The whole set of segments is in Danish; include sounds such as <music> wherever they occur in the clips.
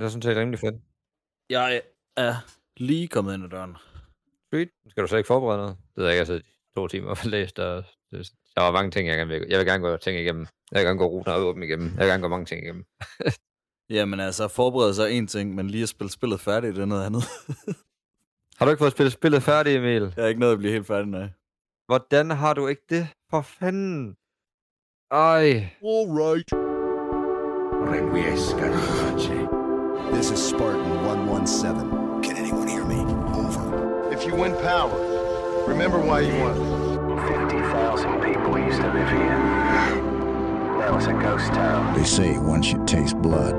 Det er sådan set rimelig fedt. Jeg er lige kommet ind ad døren. Sweet. Skal du så ikke forberede noget? Det ved jeg ikke, jeg i to timer og læst, og det, der var mange ting, jeg gerne vil. Jeg vil gerne gå ting igennem. Jeg vil gerne gå ruten og åbne igennem. Jeg vil gerne gå mange ting igennem. <laughs> Jamen altså, forberede sig en ting, men lige at spille spillet færdigt, det er noget andet. <laughs> Har du ikke fået spillet spillet færdigt, Emil? Jeg er ikke noget at blive helt færdig, nej. Hvordan har du ikke det? For fanden. Ej. All right. Requiescat in pace. This is Spartan 117. Can anyone hear me? Over. If you win power, remember why you won. 50,000 people used to live here. Now it's a ghost town. They say once you taste blood,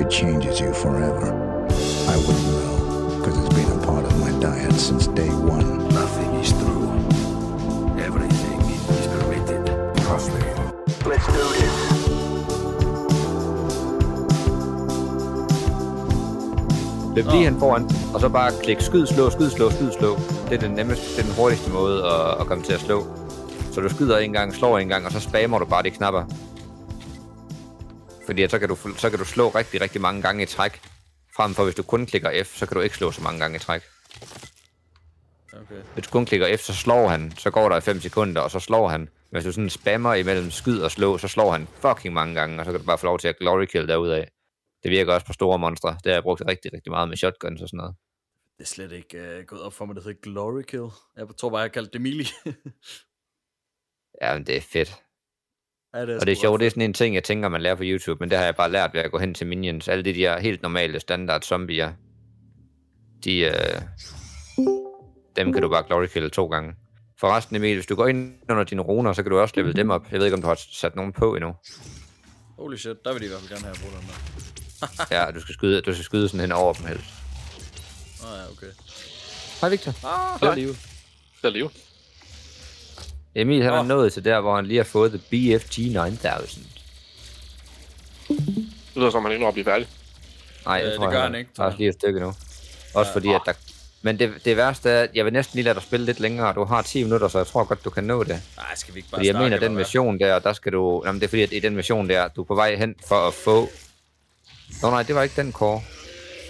it changes you forever. I wouldn't know, because it's been a part of my diet since day one. Løb lige hen foran, og så bare klik skyd, slå, skyd, slå, skyd, slå. Det er den nemmeste, den hurtigste måde at, at komme til at slå. Så du skyder en gang, slår en gang, og så spammer du bare de knapper. Fordi så, kan du, så kan du slå rigtig, rigtig mange gange i træk. Frem for hvis du kun klikker F, så kan du ikke slå så mange gange i træk. Okay. Hvis du kun klikker F, så slår han. Så går der 5 sekunder, og så slår han. Hvis du sådan spammer imellem skyd og slå, så slår han fucking mange gange, og så kan du bare få lov til at glory kill derudaf. Det virker også på store monstre. Det har jeg brugt rigtig, rigtig meget med shotguns og sådan noget. Det er slet ikke uh, gået op for mig, det hedder Glory Kill. Jeg tror bare, jeg kaldte det Mili. <laughs> Ja, men det er fedt. ja, det er Og det er sjovt, det er sådan en ting, jeg tænker, man lærer på YouTube, men det har jeg bare lært ved at gå hen til minions. Alle de der helt normale standard zombier, de, øh, dem kan du bare glory kill to gange. Forresten, Emil, hvis du går ind under dine runer, så kan du også level dem op. Jeg ved ikke, om du har sat nogen på endnu. Holy shit, der vil de i hvert fald gerne have brugt den der. <laughs> Ja, du skal skyde, du skal skyde sådan hen over dem helst. Åh oh, ja, okay. Hej, Victor. Ah, Hej, liv. Der er liv. Emil, han er Åh. nået til der, hvor han lige har fået The BFG 9000. Det lyder som, om han ikke når at blive færdig. Nej, Øh, jeg det tror, gør han ikke, Der tror er lige et stykke nu. Også Ja. fordi, at der... Men det, det værste er, at jeg vil næsten lige lade dig spille lidt længere. Du har 10 minutter, så jeg tror godt, du kan nå det. Nej, skal vi ikke bare Fordi jeg mener, den mission der, der skal du... Jamen, det er fordi, at i den mission der, du er på vej hen for at få... Nå nej, det var ikke den core.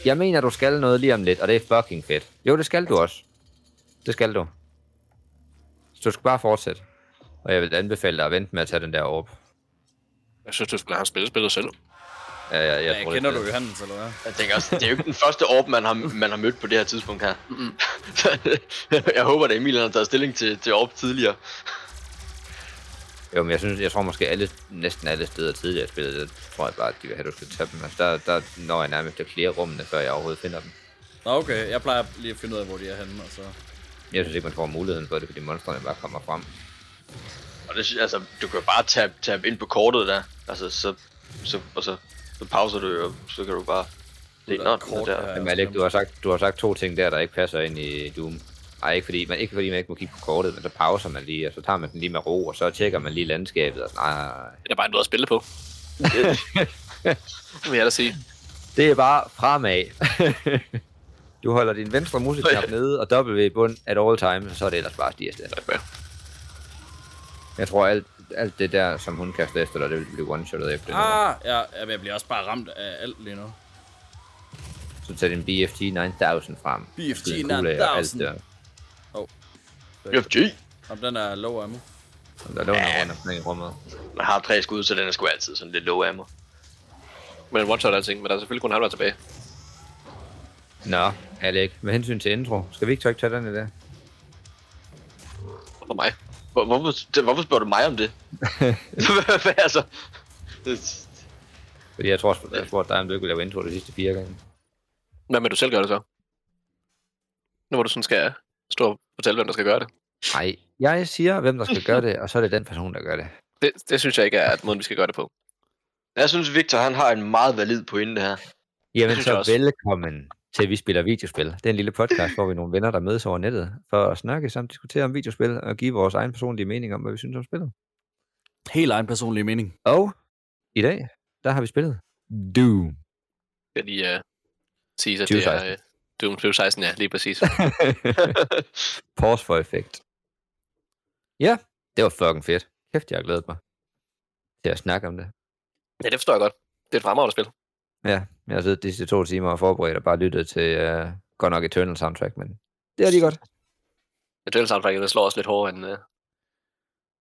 Jeg mener, du skal noget lige om lidt, og det er fucking fedt. Jo, det skal du også. Det skal du. Så du skal bare fortsætte. Og jeg vil anbefale dig at vente med at tage den der op. Jeg synes, du skulle lade ham spille spillet selv. Ja, ja, jeg, Ja, tror, kender det, du Johannes, eller hvad? Jeg tænker også, det er jo ikke den første orb, man har, man har mødt på det her tidspunkt her. <laughs> jeg håber, at Emil han har taget stilling til, til orb tidligere. Jo, men jeg, synes, jeg tror måske alle, næsten alle steder tidligere jeg spillede det, tror jeg bare, at de vil have, at du skal tage dem. Altså, der, der når jeg nærmest at clear rummene, før jeg overhovedet finder dem. Nå, okay. Jeg plejer lige at finde ud af, hvor de er henne, og så... Jeg synes ikke, man får muligheden for det, fordi monstrene bare kommer frem. Og det, altså, du kan jo bare tabe, tabe ind på kortet der. Altså, så, så, og så, så pauser du jo, så kan du bare... Det Der er er kort der. her. Jamen Alec, du har, sagt, du har sagt to ting der, der ikke passer ind i Doom. Nej, ikke fordi, man, ikke fordi man ikke må kigge på kortet, men så pauser man lige, og så tager man den lige med ro, og så tjekker man lige landskabet, og sådan, nej. Det er bare en måde at spille på. <laughs> det vil jeg da sige. Det er bare fremad. <laughs> du holder din venstre muskelknap <laughs> nede, og W bund at all time, og så er det ellers bare stiger sted. Jeg tror, alt, alt det der, som hun kaster efter dig, det vil blive one-shottet efter. Ah, ja, jeg bliver også bare ramt af alt lige nu. Så tag din BFT 9000 frem. BFT 9000. Hov. Oh. FG! Om den er low ammo. Der low ammo, den er i rummet. Man har tre skud, så den er sgu altid sådan lidt low ammo. Men en one-shot alting, men der er selvfølgelig kun halvvejs tilbage. Nå, Alec, med hensyn til intro, skal vi ikke tage den i dag? For mig? Hvorfor, det, hvorfor spørger du mig om det? <laughs> Hvad altså? Fordi jeg tror, jeg spurgte dig, om du ikke ville lave intro de sidste fire gange. Hvad med, du selv gør det så? Nu hvor du sådan skal stå og fortælle, hvem der skal gøre det. Nej, jeg siger, hvem der skal gøre det, og så er det den person, der gør det. Det, det synes jeg ikke er måden, vi skal gøre det på. Jeg synes, Victor han har en meget valid pointe her. Jamen så velkommen til Vi Spiller Videospil. Det er en lille podcast, hvor vi er nogle venner, der mødes over nettet for at snakke samt diskutere om videospil og give vores egen personlige mening om, hvad vi synes om spillet. Helt egen personlige mening. Og i dag, der har vi spillet Doom. Jeg lige uh, sige, at 2016. det er Doom 2016, ja, lige præcis. <laughs> Pause for effekt. Ja, det var fucking fedt. Kæft, jeg har glædet mig til at snakke om det. ja, det forstår jeg godt. Det er et fremragende spil. Ja, jeg har siddet disse to timer og forberedt og bare lyttet til uh, godt nok Eternal soundtrack, men det er lige godt. Eternal soundtracket, det slår også lidt hårdere end uh,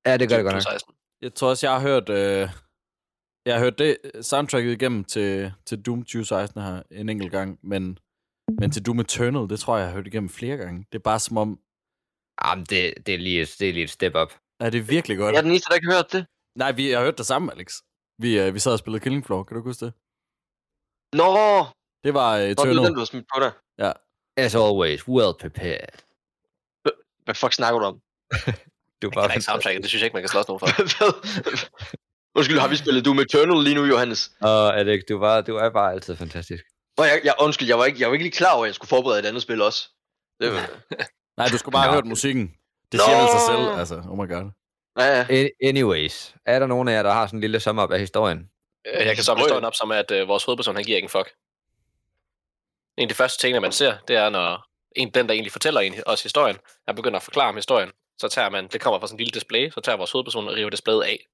Ja, det gør det godt nok. 2016. Jeg tror også, jeg har hørt... Øh, jeg har hørt det soundtracket igennem til, til Doom 2016 her en enkelt gang, men, men til Doom Eternal, det tror jeg, jeg har hørt igennem flere gange. Det er bare som om... Jamen, det, det, er lige, et- det er lige et step up. Er det virkelig godt? Jeg er den eneste, der ikke har hørt det. Nej, vi har hørt det sammen, Alex. Vi, øh, vi sad og spillede Killing Floor, kan du huske det? Nå, Det var øh, Nå det Eternal. den, du har smidt på dig. As always, well prepared. Hvad fuck snakker du om? <laughs> Du er Jeg bare ikke soundtracket, det synes jeg ikke, man kan slås nogen for. <laughs> Undskyld, har vi spillet Doom Eternal lige nu, Johannes? Og Alex, du, var, du er bare altid fantastisk. Nå, jeg, jeg, undskyld, jeg var, ikke, jeg var ikke lige klar over, at jeg skulle forberede et andet spil også. Det var... <laughs> Nej, du skulle bare have hørt musikken. Det Nå. siger vel sig selv, altså. Oh my god. Ja, ja. Anyways, er der nogen af jer, der har sådan en lille sum af historien? Øh, Jeg kan så historien op som, at øh, vores hovedperson, han giver ikke en fuck. En af de første ting, man ser, det er, når en, den, der egentlig fortæller en, os historien, han begynder at forklare om historien, så tager man, det kommer fra sådan en lille display, så tager vores hovedperson og river displayet af.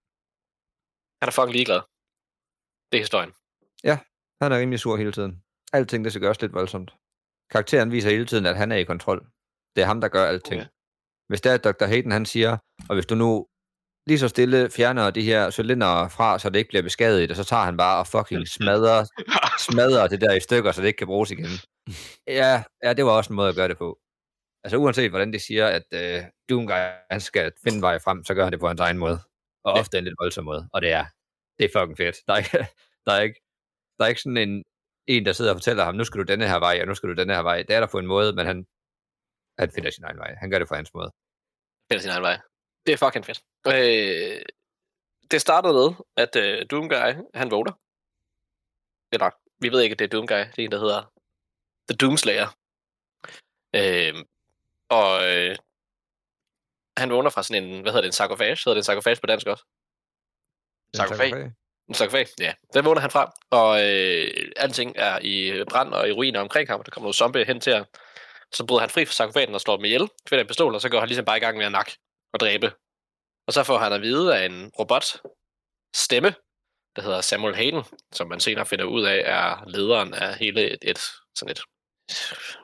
Han er fucking ligeglad. Det er historien. Han er rimelig sur hele tiden. Alting, det skal gøres lidt voldsomt. Karakteren viser hele tiden, at han er i kontrol. Det er ham, der gør alting. Okay. Hvis det er, Dr. Hayden, han siger, og hvis du nu lige så stille fjerner de her cylindere fra, så det ikke bliver beskadiget, og så tager han bare og fucking <laughs> smadrer, smadrer det der i stykker, så det ikke kan bruges igen. <laughs> Ja, ja, det var også en måde at gøre det på. Altså uanset hvordan de siger, at øh, Doomguy, han skal finde vej frem, så gør han det på hans egen måde. Og ofte en lidt voldsom måde. Og det er, det er fucking fedt. Der er ikke, <laughs> der er ikke, der er ikke sådan en, en, der sidder og fortæller ham, nu skal du denne her vej, og nu skal du denne her vej. Det er der på en måde, men han, han finder sin egen vej. Han gør det på hans måde. finder sin egen vej. Det er fucking fedt. Øh, det startede med, at øh, Doomguy, han vågner. Eller, vi ved ikke, at det er Doomguy. Det er en, der hedder The Doomslayer. Øh, og øh, han vågner fra sådan en, hvad hedder det, en sarkofage? Hedder det en sarkofage på dansk også? Sarkofag. En sarkofag, ja. Den vågner han fra, og øh, alting er i brand og i ruiner omkring ham, og der kommer noget zombie hen til ham. Så bryder han fri fra sarkofagen og slår dem ihjel, finder en pistol, og så går han ligesom bare i gang med at nakke og dræbe. Og så får han at vide af en robot stemme, der hedder Samuel Hayden, som man senere finder ud af er lederen af hele et, et sådan et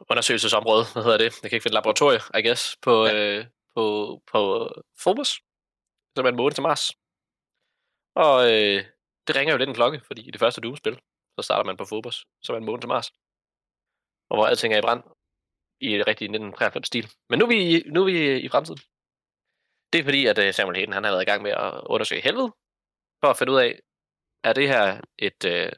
undersøgelsesområde, hvad hedder det? Jeg kan ikke finde laboratorie, I guess, på, ja. øh, på, på Phobos, som er en måne til Mars. Og øh, det ringer jo lidt en klokke, fordi i det første Doom-spil, så starter man på Phobos, så er man måne til Mars. Og hvor alting er i brand i et rigtigt 1993-stil. Men nu er, vi, nu er vi i fremtiden. Det er fordi, at øh, Samuel Hayden han har været i gang med at undersøge helvede, for at finde ud af, er det her et... Øh,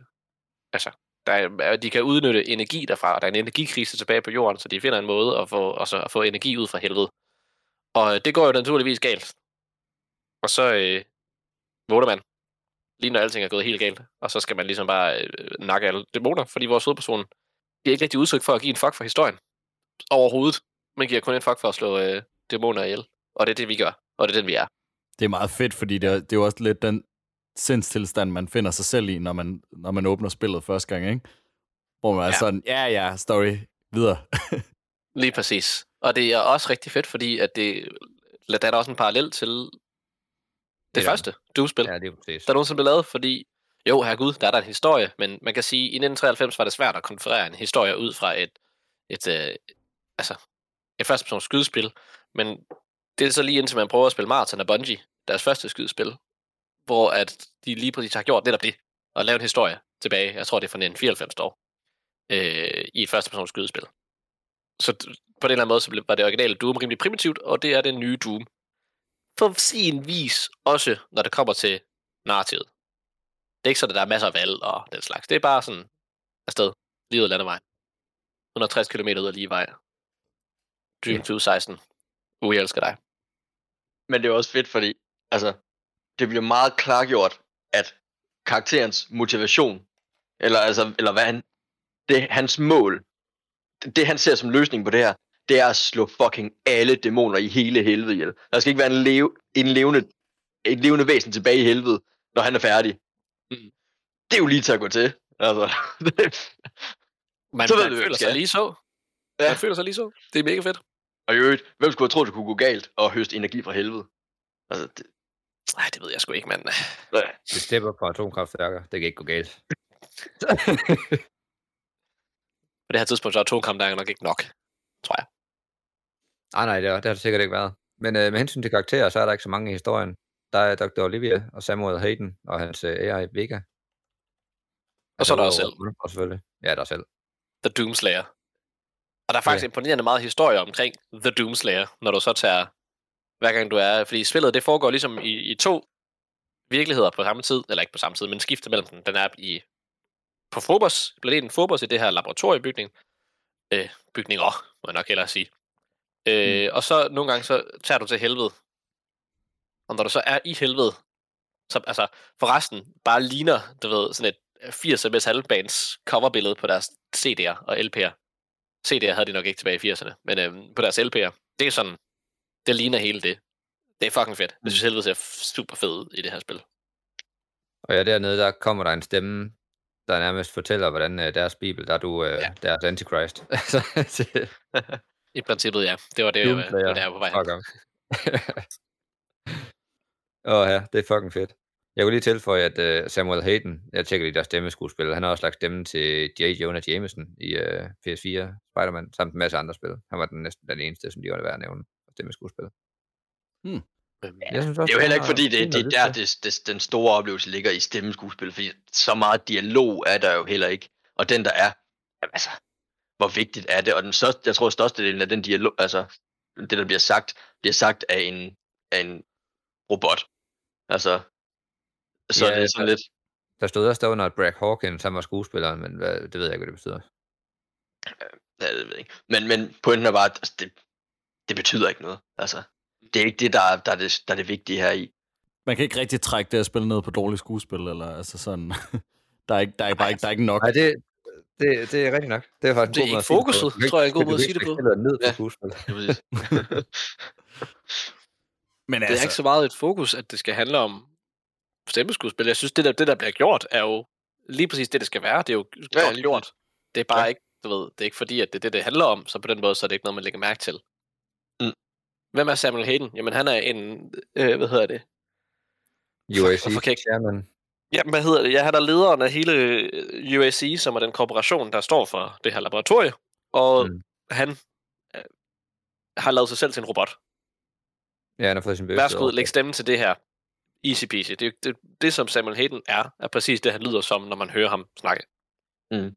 altså, der er, øh, de kan udnytte energi derfra, og der er en energikrise tilbage på jorden, så de finder en måde at få, altså, at få energi ud fra helvede. Og øh, det går jo naturligvis galt. Og så øh, vågner man, lige når alting er gået helt galt, og så skal man ligesom bare øh, nakke alle dæmoner, fordi vores hovedperson giver ikke rigtig udtryk for at give en fuck for historien. Overhovedet. Men giver kun en fuck for at slå øh, dæmoner ihjel. Og det er det, vi gør. Og det er den, vi er. Det er meget fedt, fordi det er, det er jo også lidt den sindstilstand, man finder sig selv i, når man, når man åbner spillet første gang, ikke? Hvor man er Ja. sådan, ja, ja, story, videre. <laughs> Lige præcis. Og det er også rigtig fedt, fordi at det, der er der også en parallel til det, Det er første Doom-spil, Ja, det er præcis. der nogensinde blev lavet, fordi jo, herregud, der er der en historie, men man kan sige, at i 1993 var det svært at konferere en historie ud fra et, et, øh, altså, et første persons skydespil, men det er så lige indtil man prøver at spille Martin og Bungie, deres første skydespil, hvor at de lige præcis har gjort netop det, og lavet en historie tilbage, jeg tror det er fra 1994 år, øh, i et første persons skydespil. Så på den eller anden måde, så var det originale Doom rimelig primitivt, og det er det nye Doom. På sin vis også, når det kommer til narrativet. Det er ikke sådan, at der er masser af valg og den slags. Det er bare sådan afsted, lige ud af landevejen. 160 km ud af lige vej. Dream 2016. Uh, jeg elsker dig. Men det er også fedt, fordi altså, det bliver meget klargjort, at karakterens motivation, eller, altså, eller hvad han, det, hans mål, det, det han ser som løsning på det her, det er at slå fucking alle dæmoner i hele helvede ihjel. Der skal ikke være en, leve, en levende, et levende væsen tilbage i helvede, når han er færdig. Mm. Det er jo lige til at gå til. Altså, det, <laughs> Man, Så ved man hvad føler sig lige så. Ja. Man føler sig lige så. Det er mega fedt. og i øvrigt, hvem skulle have troet, det kunne gå galt og høste energi fra helvede? Altså, det, Nej, det ved jeg sgu ikke, mand. nej. Det stepper på atomkraftværker. Det kan ikke gå galt. <laughs> På det her tidspunkt, så er atomkamp nok ikke nok, tror jeg. Nej, nej, det har, det har det sikkert ikke været. Men øh, med hensyn til karakterer, så er der ikke så mange i historien. Der er Dr. Olivia og Samuel Hayden og hans øh, AI Vega. Og så er der også udover Monroe, selvfølgelig. Ja, der er selv. The Doomslayer. Og der er faktisk Ja. imponerende meget historie omkring The Doomslayer, når du så tager, hver gang du er, fordi spillet det foregår ligesom i, i to virkeligheder på samme tid, eller ikke på samme tid, men skifter mellem dem. Den er i på Phobos, planeten Phobos i det her laboratoriebygning. Øh, bygninger, må jeg nok hellere sige. Øh, mm. Og så nogle gange, så tager du til helvede. Og når du så er i helvede, så altså, forresten bare ligner, du ved, sådan et 80 MS halvbands coverbillede på deres CD'er og LP'er. CD'er havde de nok ikke tilbage i 80'erne, men øhm, på deres LP'er. Det er sådan, det ligner hele det. Det er fucking fedt. Jeg synes helvede ser super fed ud i det her spil. Og ja, dernede, der kommer der en stemme, der nærmest fortæller, hvordan øh, deres bibel, der er du øh, Ja. deres antichrist. <laughs> <laughs> Det- I princippet, ja. Det var det, jeg, det, var det, jeg var på vej. <laughs> Åh ja, det er fucking fedt. Jeg kunne lige tilføje, at uh, Samuel Hayden, jeg tjekker lige deres stemmeskuespil, han har også lagt stemmen til J. Jonah Jameson i uh, PS4 Spider-Man, samt en masse andre spil. Han var den næsten den eneste, som de var værd at nævne, stemmeskuespil. Øhm, Jeg synes Det er jo heller ikke fordi, det, det er der, det, det, den store oplevelse ligger i stemmeskuespil, fordi så meget dialog er der jo heller ikke. Og den, der er, jamen, altså, hvor vigtigt er det? Og den største, jeg tror, størstedelen af den dialog, altså, det, der bliver sagt, bliver sagt af en, af en robot. Altså, så Ja, ja, det er sådan der- lidt, Der stod også derunder, at Brad Hawkins, han var skuespilleren, men hvad, det ved jeg ikke, hvad det betyder. ja, det ved jeg ikke. Men, men pointen er bare, at altså, det, det betyder ikke noget. Altså, det er ikke det, der er, der er det, der er det vigtige her i. Man kan ikke rigtig trække det at spille ned på dårligt skuespil, eller altså sådan... <laughs> der er ikke, der er bare ikke, der er ikke nok. Nej, det, det, det er rigtigt nok. Det er faktisk Det er en god måde ikke det fokuset, ikke- tror jeg er en god måde at sige det på. ned på Ja. Det er. <laughs> Men Det er altså, ikke så meget et fokus, at det skal handle om stemmeskuespil. Jeg synes, det der, det der bliver gjort, er jo lige præcis det, det skal være. Det er jo Ja, godt gjort. Det er bare Ja. ikke, du ved, det er ikke fordi, at det er det, det handler om, så på den måde, så er det ikke noget, man lægger mærke til. Mm. Hvem er Samuel Hayden? Jamen, han er en, øh, hvad hedder det? UAC Hvorfor kan jeg ikke- chairman. Ja, hvad hedder det? Han er lederen af hele øh, UAC, som er den korporation, der står for det her laboratorie. Og Mm. han øh, har lavet sig selv til en robot. Ja, han har fået sin bøsse. Værsgo, læg stemme til det her. Easy peasy. Det, det, det, som Samuel Hayden er, er præcis det, han lyder som, når man hører ham snakke. Mm.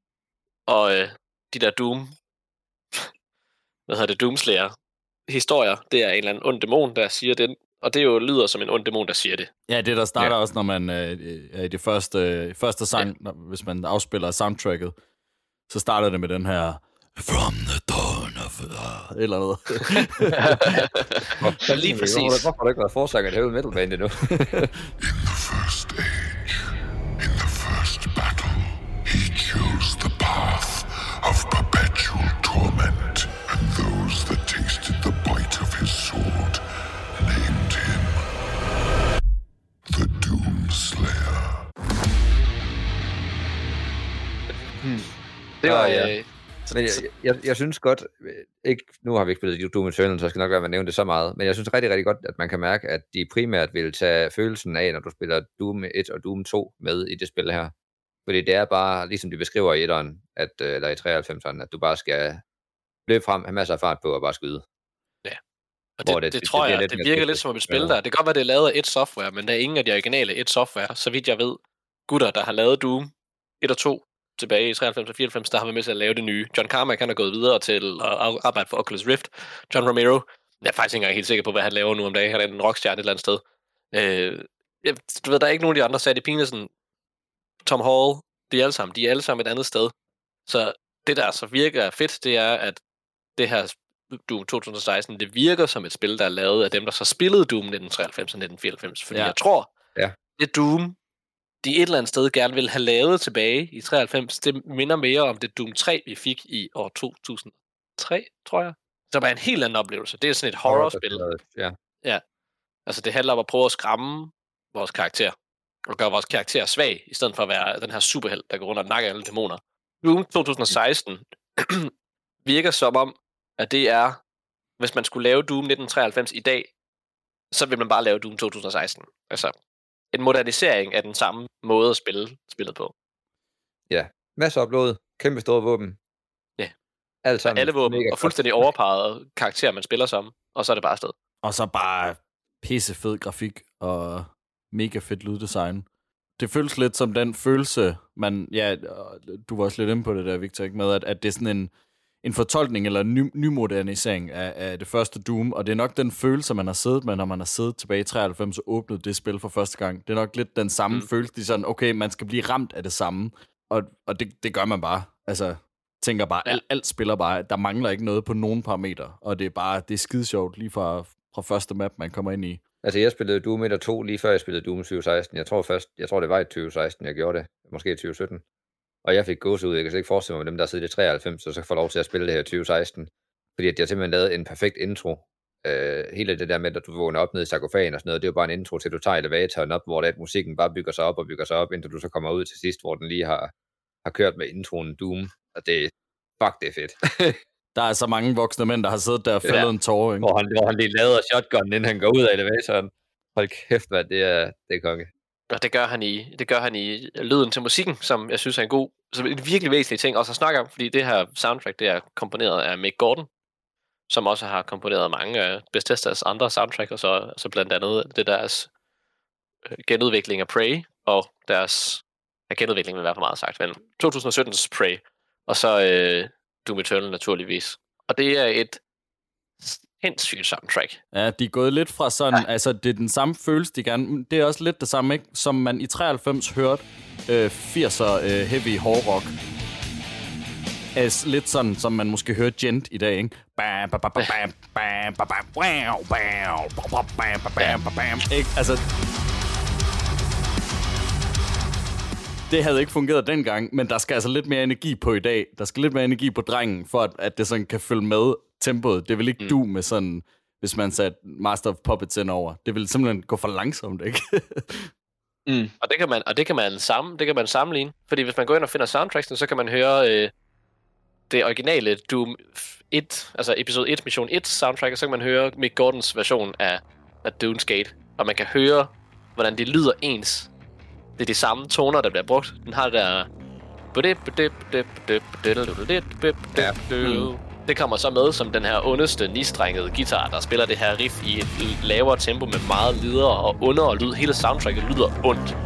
Og øh, de der Doom, <laughs> hvad hedder det, Doomslayer historier, det er en eller anden ond dæmon, der siger den, og det jo lyder som en ond dæmon, der siger det. ja, det der starter Ja. også, når man øh, er i det første, første sang, ja. når, hvis man afspiller soundtracket, så starter det med den her From the dawn of the... Eller noget. <laughs> Ja, lige præcis. Hvorfor, har du ikke været forsanger i det metal band endnu? <laughs> In the first Det var, Ah, ja. øh, Men jeg, jeg, jeg synes godt, øh, ikke, nu har vi ikke spillet Doom Eternal, så jeg skal nok være med at nævne det så meget, men jeg synes rigtig, rigtig godt, at man kan mærke, at de primært vil tage følelsen af, når du spiller Doom 1 og Doom 2 med i det spil her. Fordi det er bare, ligesom de beskriver i 1'eren, at, øh, eller i 93'eren, at du bare skal løbe frem, have masser af fart på og bare skyde. Og Hvor det, det- det, det, det tror bliver jeg, lidt det virker lidt som et spil Ja. der. Det kan godt være, det er lavet af et software, men der er ingen af de originale et software, så vidt jeg ved, gutter, der har lavet Doom 1 og 2 tilbage i 93 og 94, der har været med til at lave det nye. John Carmack, han er gået videre til at ar- arbejde for Oculus Rift. John Romero, jeg er faktisk ikke engang helt sikker på, hvad han laver nu om dagen. Han er en rockstjerne et eller andet sted. Øh, jeg, du ved, der er ikke nogen af de andre, Sadie Pinesen, Tom Hall, de er alle sammen, de er alle sammen et andet sted. Så det, der så virker fedt, det er, at det her Doom 2016, det virker som et spil, der er lavet af dem, der så spillede Doom 1993 og 1994. Fordi ja. jeg tror, Ja. det Doom, de et eller andet sted gerne vil have lavet tilbage i 93, det minder mere om det Doom 3, vi fik i år 2003, tror jeg. Som er en helt anden oplevelse. Det er sådan et horrorspil. Ja. Altså, det handler om at prøve at skræmme vores karakter. Og gøre vores karakter svag, i stedet for at være den her superheld, der går rundt og nakker alle dæmoner. Doom 2016 <clears throat> virker som om, at det er, hvis man skulle lave Doom 1993 i dag, så vil man bare lave Doom 2016. Altså, en modernisering af den samme måde at spille spillet på. Masser af blod, kæmpe store våben. Ja. Alt sammen. Alle våben, mega og fuldstændig overpeget karakter, man spiller som, og så er det bare afsted. Og så bare pisse fed grafik og mega fedt lyddesign. Det føles lidt som den følelse, man, ja, og du var også lidt inde på det der, Victor, ikke? med at, at det er sådan en, en fortolkning eller en ny, nymodernisering af, af det første Doom, og det er nok den følelse, man har siddet med, når man har siddet tilbage i 93 og åbnet det spil for første gang. Det er nok lidt den samme Mm. følelse, de er sådan, okay, man skal blive ramt af det samme, og, og det, det gør man bare. Altså, tænker bare, alt, alt spiller bare, der mangler ikke noget på nogen parametre, og det er bare, det er skide sjovt lige fra, fra første map, man kommer ind i. Altså, jeg spillede Doom 1 og 2 lige før jeg spillede Doom 2016. Jeg tror først, jeg tror det var i 2016, jeg gjorde det. Måske i 2017. Og jeg fik gås ud. Jeg kan slet ikke forestille mig, dem der sidder i 93, og så får lov til at spille det her i 2016. Fordi at har simpelthen lavet en perfekt intro. Øh, hele det der med, at du vågner op nede i sarkofagen og sådan noget, det er jo bare en intro til, at du tager elevatoren op, hvor det at musikken bare bygger sig op og bygger sig op, indtil du så kommer ud til sidst, hvor den lige har, har kørt med introen Doom. Og det, fuck, det er fedt. <laughs> Der er så mange voksne mænd, der har siddet der og fældet Ja. en tårer, ikke? hvor, han, hvor han lige lader shotgun, inden han går ud af elevatoren. Hold kæft, hvad det er, det er konge. Og det gør han i, det gør han i lyden til musikken, som jeg synes er en god, som en virkelig væsentlig ting også at snakke om, fordi det her soundtrack, det er komponeret af Mick Gordon, som også har komponeret mange af Bethesdas andre soundtrack, og så, så blandt andet det deres øh, genudvikling af Prey, og deres, ja, genudvikling vil være for meget sagt, men 2017's Prey, og så øh, Doom Eternal naturligvis. Og det er et sindssygt soundtrack. Ja, de er gået lidt fra sådan, ja. altså det er den samme følelse, de gerne, det er også lidt det samme, ikke? som man i 93 hørte øh, 80'er øh, heavy hårdrock. Altså, lidt sådan, som man måske hører gent i dag, ikke? Ikke? Altså, det havde ikke fungeret dengang, men der skal altså lidt mere energi på i dag. Der skal lidt mere energi på drengen, for at, at det sådan kan følge med tempoet. Det vil ikke mm. du med sådan, hvis man satte Master of Puppets ind over. Det vil simpelthen gå for langsomt, ikke? <laughs> Mm. Og det kan man, og det kan man, sammen, det kan man sammenligne. Fordi hvis man går ind og finder soundtracksen, så kan man høre øh, det originale Doom 1, altså episode 1, mission 1 soundtrack, og så kan man høre Mick Gordons version af, af Doom's Gate. Og man kan høre, hvordan det lyder ens. Det er de samme toner, der bliver brugt. Den har det der... Det kommer så med som den her ondeste, nistrængede guitar, der spiller det her riff i et lavere tempo med meget lidere og under lyd. Hele soundtracket lyder ondt.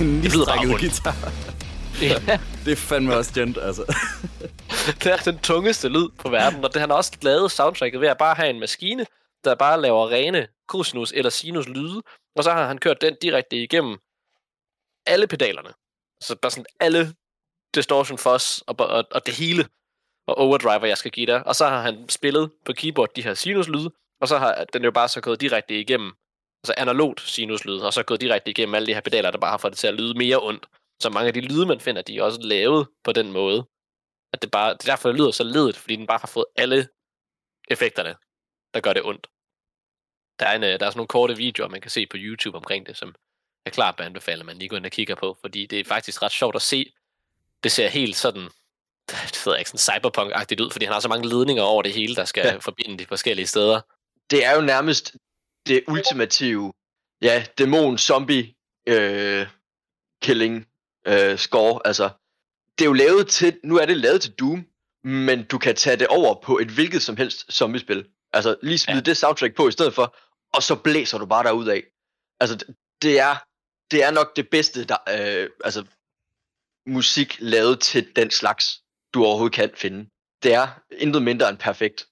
En lyder bare nistrækket ondt. guitar. Ja. <laughs> Det er fandme også gent, altså. <laughs> det er den tungeste lyd på verden, og det han har også lavet soundtracket ved at bare have en maskine, der bare laver rene cosinus eller sinus lyde, og så har han kørt den direkte igennem alle pedalerne. Så bare sådan alle distortion, fuzz og, og, og det hele, og overdriver, jeg skal give dig. Og så har han spillet på keyboard de her sinuslyde, og så har den jo bare så gået direkte igennem, altså analogt sinuslyde, og så gået direkte igennem alle de her pedaler, der bare har fået det til at lyde mere ondt. Så mange af de lyde, man finder, de er også lavet på den måde, at det bare, det er derfor, det lyder så ledet, fordi den bare har fået alle effekterne, der gør det ondt. Der er, en, øh, der er sådan nogle korte videoer, man kan se på YouTube omkring det, som jeg klart vil anbefale, at man lige går ind og kigger på, fordi det er faktisk ret sjovt at se. Det ser helt sådan, <laughs> det ved jeg ikke, sådan cyberpunk-agtigt ud, fordi han har så mange ledninger over det hele, der skal ja. Forbinde de forskellige steder. Det er jo nærmest det ultimative, ja, dæmon, zombie, øh, killing, øh, score, altså. Det er jo lavet til, nu er det lavet til Doom, men du kan tage det over på et hvilket som helst zombiespil. Altså lige smide Ja. det soundtrack på i stedet for, og så blæser du bare derud af. Altså det- det er, det er nok det bedste, der, øh, altså musik lavet til den slags, du overhovedet kan finde. Det er intet mindre end perfekt.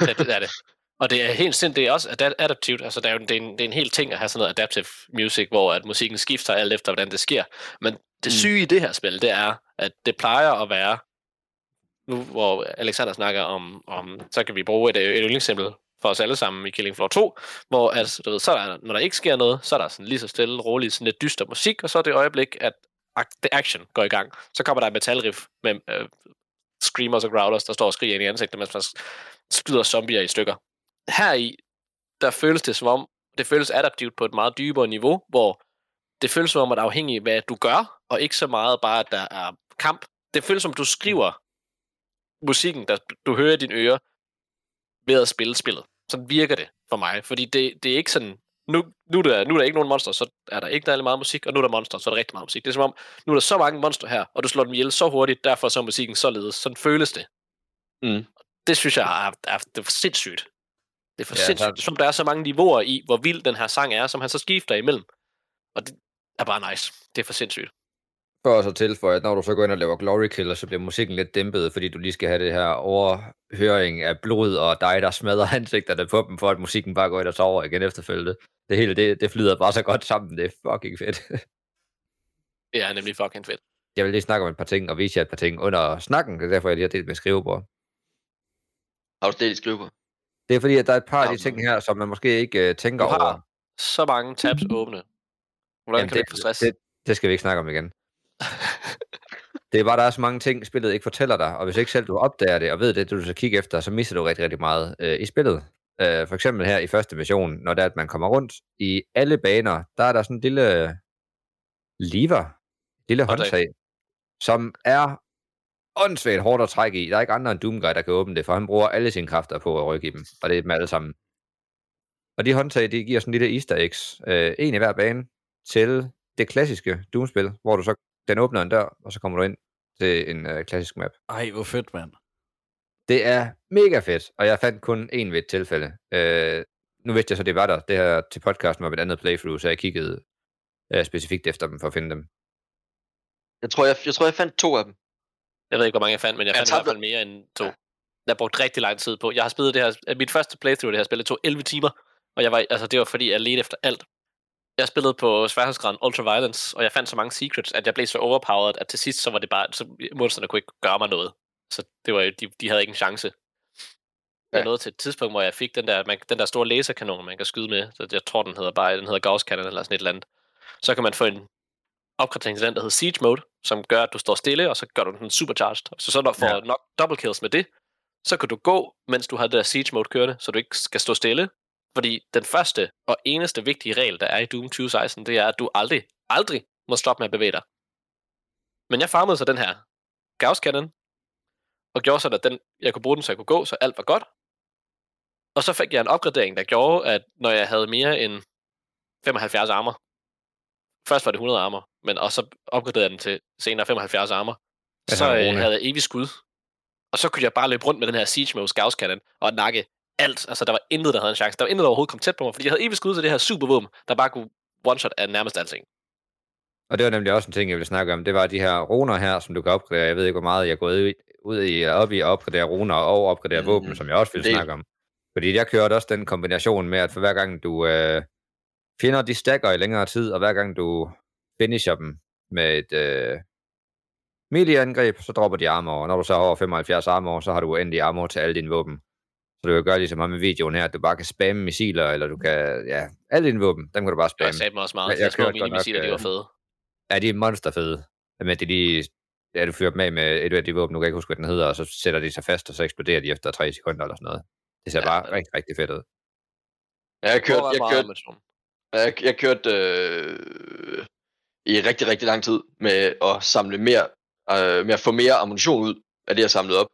det, det er det. <laughs> Og det er helt sindssygt, det er også ada- adaptivt. Altså, det er jo det er en, det er en hel ting at have sådan noget adaptive music, hvor at musikken skifter alt efter, hvordan det sker. Men det Mm. syge i det her spil, det er, at det plejer at være, nu hvor Alexander snakker om, om så kan vi bruge et, et yndlingseksempel for os alle sammen i Killing Floor 2, hvor altså, du ved, så er der, når der ikke sker noget, så er der sådan lige så stille, roligt, sådan lidt dyster musik, og så er det øjeblik, at the action går i gang. Så kommer der et metalriff med øh, screamers og growlers, der står og skriger ind i ansigtet, mens man skyder zombier i stykker. Her i, der føles det som om, det føles adaptivt på et meget dybere niveau, hvor det føles som om, at afhængig af hvad du gør, og ikke så meget bare, at der er kamp. Det føles som, du skriver musikken, der du hører i dine ører ved at spille spillet. Sådan virker det for mig, fordi det, det er ikke sådan, nu, nu, er der, nu er der ikke nogen monster, så er der ikke dejlig meget musik, og nu er der monster, så er der rigtig meget musik. Det er som om, nu er der så mange monster her, og du slår dem ihjel så hurtigt, derfor så er musikken således. Sådan føles det. Mm. Det synes jeg er, er, er sindssygt. Det er for Ja, sindssygt, så- som der er så mange niveauer i, hvor vild den her sang er, som han så skifter imellem. Og det er bare nice. Det er for sindssygt. Også at tilføje, at når du så går ind og laver glory killer, så bliver musikken lidt dæmpet, fordi du lige skal have det her overhøring af blod og dig, der smadrer <laughs> ansigterne på dem, for at musikken bare går ind og tager over igen efterfølgende. Det hele, det, det flyder bare så godt sammen. Det er fucking fedt. Det er nemlig fucking fedt. Jeg vil lige snakke om et par ting, og vise jer et par ting under snakken. Det er derfor, jeg lige har delt med skrivebord. Har du det i skrive på? Det er fordi, at der er et par af de ting her, som man måske ikke uh, tænker Du har over. så mange tabs åbne. Hvordan Jamen, kan du ikke få stress? Det, det skal vi ikke snakke om igen. <laughs> Det er bare, der er så mange ting, spillet ikke fortæller dig, og hvis ikke selv du opdager det og ved det, det du så kigge efter, så mister du rigtig, rigtig meget øh, i spillet. Øh, for eksempel her i første mission, når det er, at man kommer rundt i alle baner, der er der sådan en lille lever, lille Håndtag. håndtag, som er åndssvagt hårdt at trække i. Der er ikke andre end Doomguy, der kan åbne det, for han bruger alle sine kræfter på at rykke i dem, og det er dem alle sammen. Og de håndtag, de giver sådan en lille easter eggs, øh, en i hver bane, til det klassiske Doom-spil, hvor du så, den åbner en dør, og så kommer du ind til en øh, klassisk map. Ej, hvor fedt, mand. Det er mega fedt, og jeg fandt kun én ved et tilfælde. Øh, nu vidste jeg så, det var der. Det her til podcasten var mit andet playthrough, så jeg kiggede øh, specifikt efter dem for at finde dem. Jeg tror, jeg, jeg tror, jeg fandt to af dem. Jeg ved ikke, hvor mange jeg fandt, men jeg Jeg fandt i hvert fald mere end to. Jeg har brugt rigtig lang tid på. Jeg har spillet det her... Mit første playthrough af det her spil, det tog 11 timer. Og jeg var, altså, det var fordi, jeg ledte efter alt. Jeg spillede på sværhedsgraden Ultraviolence, og jeg fandt så mange secrets, at jeg blev så overpowered, at til sidst, så var det bare... Så monsterne kunne ikke gøre mig noget. Så det var, jo- de, de havde ikke en chance. Jeg Ja. nåede til et tidspunkt, hvor jeg fik den der, man, den der store laserkanon, man kan skyde med. Så jeg tror, den hedder bare, den hedder Gauss Cannon eller sådan et eller andet. Så kan man få en opgradering til den, der hedder Siege Mode, som gør, at du står stille, og så gør du den supercharged. Så så når du får Ja. nok double kills med det, så kan du gå, mens du har det der Siege Mode kørende, så du ikke skal stå stille. Fordi den første og eneste vigtige regel, der er i Doom 2016, det er, at du aldrig, aldrig må stoppe med at bevæge dig. Men jeg farmede så den her Gauss Cannon, og gjorde så, at den, jeg kunne bruge den, så jeg kunne gå, så alt var godt. Og så fik jeg en opgradering, der gjorde, at når jeg havde mere end 75 armor, først var det 100 armor, men og så opgraderede jeg den til senere 75 armor, Altså så øh, havde jeg evig skud. Og så kunne jeg bare løbe rundt med den her Siege Mode Gauss Cannon og nakke alt. Altså, der var intet, der havde en chance. Der var intet, der overhovedet kom tæt på mig, fordi jeg havde evig skud til det her supervåben, der bare kunne one-shot af nærmest alting. Og det var nemlig også en ting, jeg ville snakke om. Det var de her runer her, som du kan opgradere. Jeg ved ikke, hvor meget jeg er gået ud- i, op i at opgradere runer og opgradere Mm, våben, som jeg også vil det- snakke om. Fordi jeg kørte også den kombination med, at for hver gang du øh, finder de stacker i længere tid, og hver gang du finisher dem med et øh, melee-angreb, så dropper de armor. Og når du så har over 75 armor, så har du uendelig armor til alle dine våben. Så du kan gøre ligesom ham med videoen her, at du bare kan spamme missiler, eller du kan, ja, alle dine våben, dem kan du bare Jeg spamme. sagde dem også meget. Jeg- Jeg, jeg jeg nok, minimissiler, de var øh, fede. Ja, de er monsterfede. Men de lige, ja, du fyrer dem af med et af de våben, du kan ikke huske, hvad den hedder, og så sætter de sig fast, og så eksploderer de efter 3 sekunder eller sådan noget. Det ser Ja, bare det- rigtig, rigtig fedt ud. Ja, jeg kørte, jeg kørte. Jeg, jeg kørte øh, i rigtig, rigtig lang tid med at samle mere, øh, med at få mere ammunition ud af det, jeg samlede op.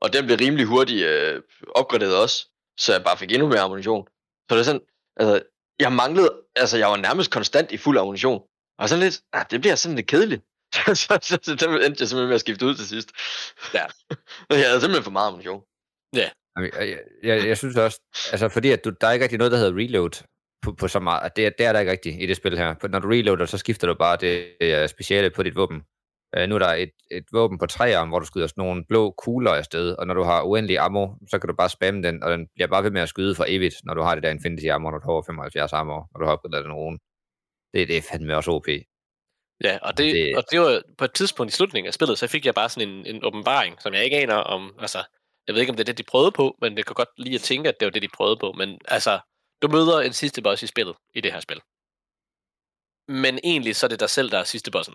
Og den blev rimelig hurtigt øh, opgraderet også, så jeg bare fik endnu mere ammunition. Så det er sådan, altså, jeg manglede, altså jeg var nærmest konstant i fuld ammunition. Og sådan lidt, ah, det bliver sådan lidt kedeligt. <laughs> så, så, så, så den endte jeg simpelthen med at skifte ud til sidst. Ja. <laughs> jeg havde simpelthen for meget ammunition. Jamen, Jeg, jeg, jeg, jeg synes også, altså fordi at du, der er ikke rigtig noget, der hedder reload på, på så meget, det, er- det er der ikke rigtigt i det spil her. Når du reloader, så skifter du bare det øh, speciale på dit våben. Uh, nu er der et, et våben på træarm, hvor du skyder sådan nogle blå kugler afsted, og når du har uendelig ammo, så kan du bare spamme den, og den bliver bare ved med at skyde for evigt, når du har det der Infinity Armor, når du har over 75 armor, når du har opgraderet den rune. Det, det er fandme også OP. Ja, og det, det- det... og det var på et tidspunkt i slutningen af spillet, så fik jeg bare sådan en, en åbenbaring, som jeg ikke aner om, altså, jeg ved ikke, om det er det, de prøvede på, men det kan godt lige at tænke, at det var det, de prøvede på, men altså, du møder en sidste boss i spillet, i det her spil. Men egentlig så er det dig selv, der er sidste bossen.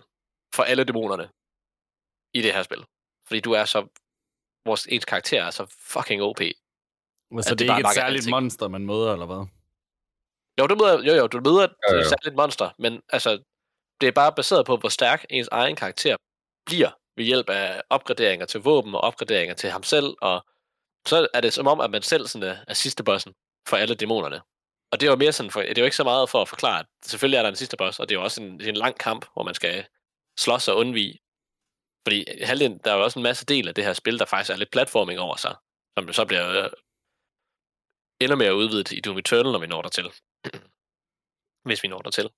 For alle dæmonerne. I det her spil. Fordi du er så, vores ens karakter er så fucking OP. Så At det det er bare ikke et særligt alting. monster, man møder, eller hvad? Jo, du møder, jo, jo, du møder et Jo, jo. øh, særligt monster, men altså, det er bare baseret på, hvor stærk ens egen karakter bliver ved hjælp af opgraderinger til våben og opgraderinger til ham selv, og så er det som om, at man selv sådan er, er sidste bossen for alle dæmonerne. Og det jo mere sådan, for, det er jo ikke så meget for at forklare, at selvfølgelig er der en sidste boss, og det er jo også en, en lang kamp, hvor man skal slås og undvige. Fordi halvdelen, der er jo også en masse del af det her spil, der faktisk er lidt platforming over sig, som så bliver øh, endnu mere udvidet i Doom Eternal, når vi når dertil. <clears throat> Hvis vi når dertil.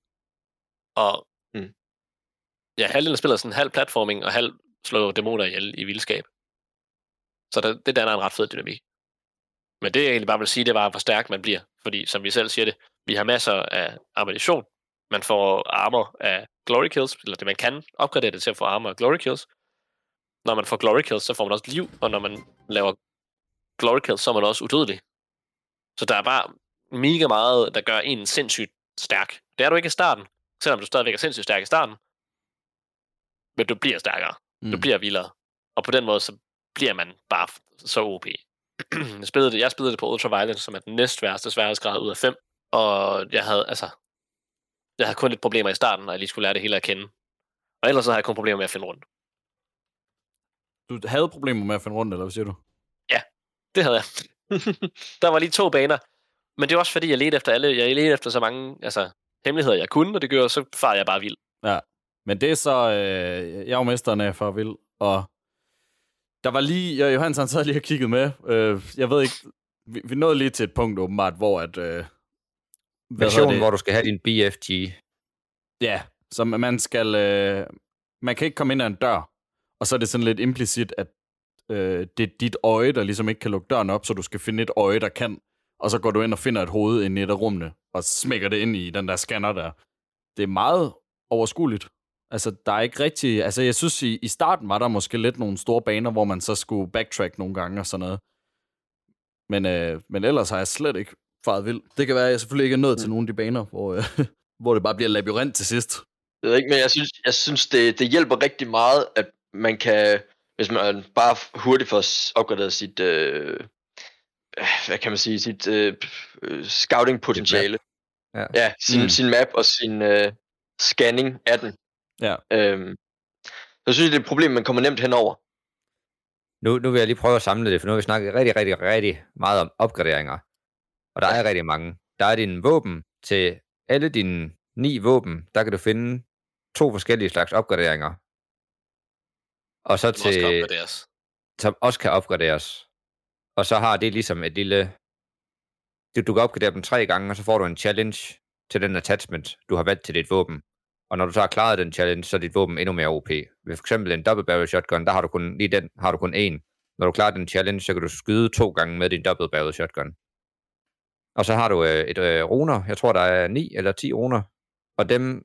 Og Mm. ja, halvdelen af spillet er sådan halv platforming og halv slå dæmoner ihjel i vildskab. Så det, det danner en ret fed dynamik. Men det jeg egentlig bare vil sige, det var, hvor stærk man bliver. Fordi, som vi selv siger det, vi har masser af ammunition. Man får armor af glory kills, eller det man kan opgradere det til at få armor af glory kills. Når man får glory kills, så får man også liv, og når man laver glory kills, så er man også udødelig. Så der er bare mega meget, der gør en sindssygt stærk. Det er du ikke i starten, selvom du stadigvæk er sindssygt stærk i starten. Men du bliver stærkere. Mm. Du bliver vildere. Og på den måde, så bliver man bare så OP. jeg, spillede det, jeg spillede det på Ultraviolence, som er den næst værste sværhedsgrad ud af 5. Og jeg havde, altså, jeg havde kun lidt problemer i starten, når jeg lige skulle lære det hele at kende. Og ellers så havde jeg kun problemer med at finde rundt. Du havde problemer med at finde rundt, eller hvad siger du? Det havde jeg. <laughs> der var lige to baner. Men det er også fordi, jeg ledte efter alle. Jeg ledte efter så mange altså, hemmeligheder, jeg kunne, og det gjorde, så farede jeg bare vild. Men det er så, øh, jeg er jo mesteren af for vild, og der var lige, jeg, Johannes han sad lige og kiggede med, øh, jeg ved ikke, vi, vi nåede lige til et punkt åbenbart, hvor at, øh, Versionen, hvor du skal have din BFG. Ja, så man skal, øh, man kan ikke komme ind ad en dør, og så er det sådan lidt implicit, at øh, det er dit øje, der ligesom ikke kan lukke døren op, så du skal finde et øje, der kan, og så går du ind og finder et hoved i et af rummene, og smækker det ind i den der scanner der. Det er meget overskueligt. Altså, der er ikke rigtig... Altså, jeg synes, i, i starten var der måske lidt nogle store baner, hvor man så skulle backtrack nogle gange og sådan noget. Men, øh, men ellers har jeg slet ikke faret vild. Det kan være, at jeg selvfølgelig ikke er nået til nogle af de baner, hvor, øh, <laughs> hvor det bare bliver labyrint til sidst. Jeg ved ikke, men jeg synes, jeg synes det, det hjælper rigtig meget, at man kan, hvis man bare hurtigt får opgraderet sit, øh, hvad kan man sige, sit øh, øh, scouting potentiale. Ja. ja sin, Mm. mm. sin map og sin øh, scanning af den. Ja. Øhm, så synes jeg, det er et problem, man kommer nemt henover. Nu, nu vil jeg lige prøve at samle det, for nu har vi snakket rigtig, rigtig, rigtig meget om opgraderinger. Og der er rigtig mange. Der er dine våben til alle dine ni våben, der kan du finde to forskellige slags opgraderinger. Og så også til, deres. som også kan opgraderes. Og så har det ligesom et lille... Du, du kan opgradere dem tre gange, og så får du en challenge til den attachment, du har valgt til dit våben. Og når du så har klaret den challenge, så er dit våben endnu mere OP. Ved for eksempel en double barrel shotgun, der har du kun, lige den har du kun én. Når du klarer den challenge, så kan du skyde to gange med din double barrel shotgun. Og så har du øh, et øh, runer, jeg tror der er 9 eller 10 runer, og dem,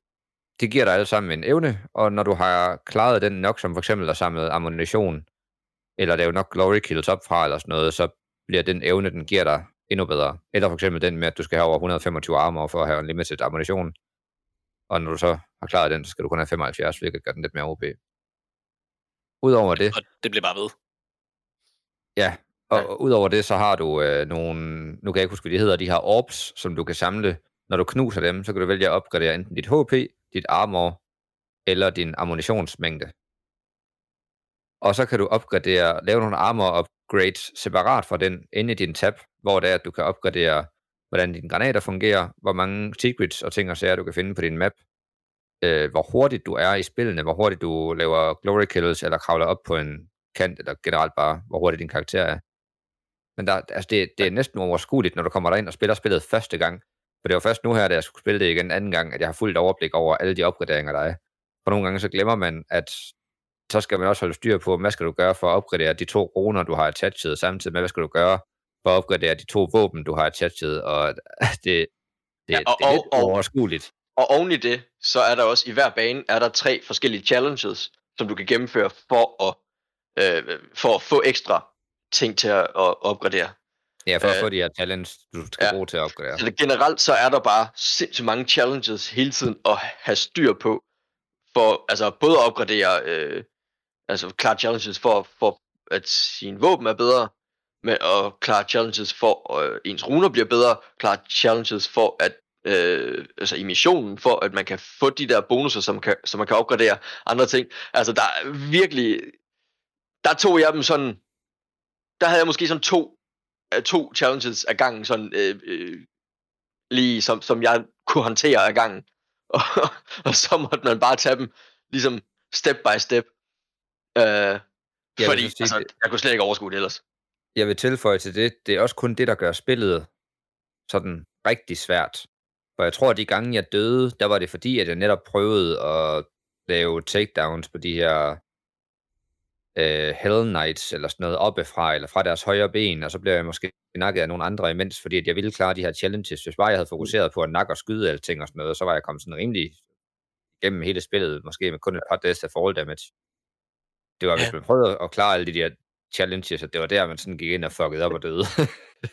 de giver dig alle sammen en evne, og når du har klaret den nok, som for eksempel at samle ammunition, eller lave nok glory kills op fra, eller sådan noget, så bliver den evne, den giver dig endnu bedre. Eller for eksempel den med, at du skal have over 125 armor for at have en limited ammunition. Og når du så har klaret den, så skal du kun have 75, hvilket gør den lidt mere OP. Udover det, Og det bliver bare ved. Ja, og ja. udover det, så har du øh, nogle, nu kan jeg ikke huske, hvad de hedder, de her orbs, som du kan samle. Når du knuser dem, så kan du vælge at opgradere enten dit HP, dit armor, eller din ammunitionsmængde. Og så kan du opgradere, lave nogle armor upgrades separat fra den inde i din tab, hvor det er, at du kan opgradere, hvordan dine granater fungerer, hvor mange secrets og ting og sager, du kan finde på din map, øh, hvor hurtigt du er i spillene, hvor hurtigt du laver glory kills, eller kravler op på en kant, eller generelt bare, hvor hurtigt din karakter er. Men der, altså det, det er næsten uoverskueligt, når du kommer derind og spiller spillet første gang. For det var først nu her, da jeg skulle spille det igen anden gang, at jeg har fuldt overblik over alle de opgraderinger, der er. For nogle gange så glemmer man, at så skal man også holde styr på, hvad skal du gøre for at opgradere de to runer, du har attachet, samtidig med, hvad skal du gøre at opgradere de to våben, du har attachet, og <laughs> det, det, Ja, og- det er lidt og- og- uoverskueligt. Og oven i det, så er der også i hver bane, er der tre forskellige challenges, som du kan gennemføre for at, øh, for at få ekstra ting til at, at opgradere. Ja, for at øh, få de her talents, du skal ja. bruge til at opgradere. Så det, generelt så er der bare sindssygt mange challenges hele tiden at have styr på, for altså både at opgradere, øh, altså klare challenges for, for at sin våben er bedre, men og klare challenges for, øh, ens runer bliver bedre, klare challenges for, at øh, altså i missionen, for at man kan få de der bonusser, som, kan, som man kan opgradere andre ting. Altså der er virkelig, der tog jeg dem sådan, der havde jeg måske sådan to, øh, to challenges af gangen, sådan øh, øh, lige som, som jeg kunne håndtere af gangen. <laughs> Og, og så måtte man bare tage dem ligesom step by step. Øh, vil fordi så sige, altså, jeg kunne slet ikke overskue det ellers. Jeg vil tilføje til det, det er også kun det, der gør spillet sådan rigtig svært. For jeg tror, at de gange, jeg døde, der var det fordi, at jeg netop prøvede at lave takedowns på de her øh, Hell Knights, eller sådan noget oppefra, eller fra deres højre ben, og så blev jeg måske nakket af nogle andre imens, fordi at jeg ville klare de her challenges. Hvis bare jeg havde fokuseret på at nakke og skyde alting og sådan noget, så var jeg kommet sådan rimelig igennem hele spillet, måske med kun et par deaths af fall damage. Det var, hvis man prøvede at klare alle de der challenges, og det var der, man sådan gik ind og fuckede op og døde. <laughs>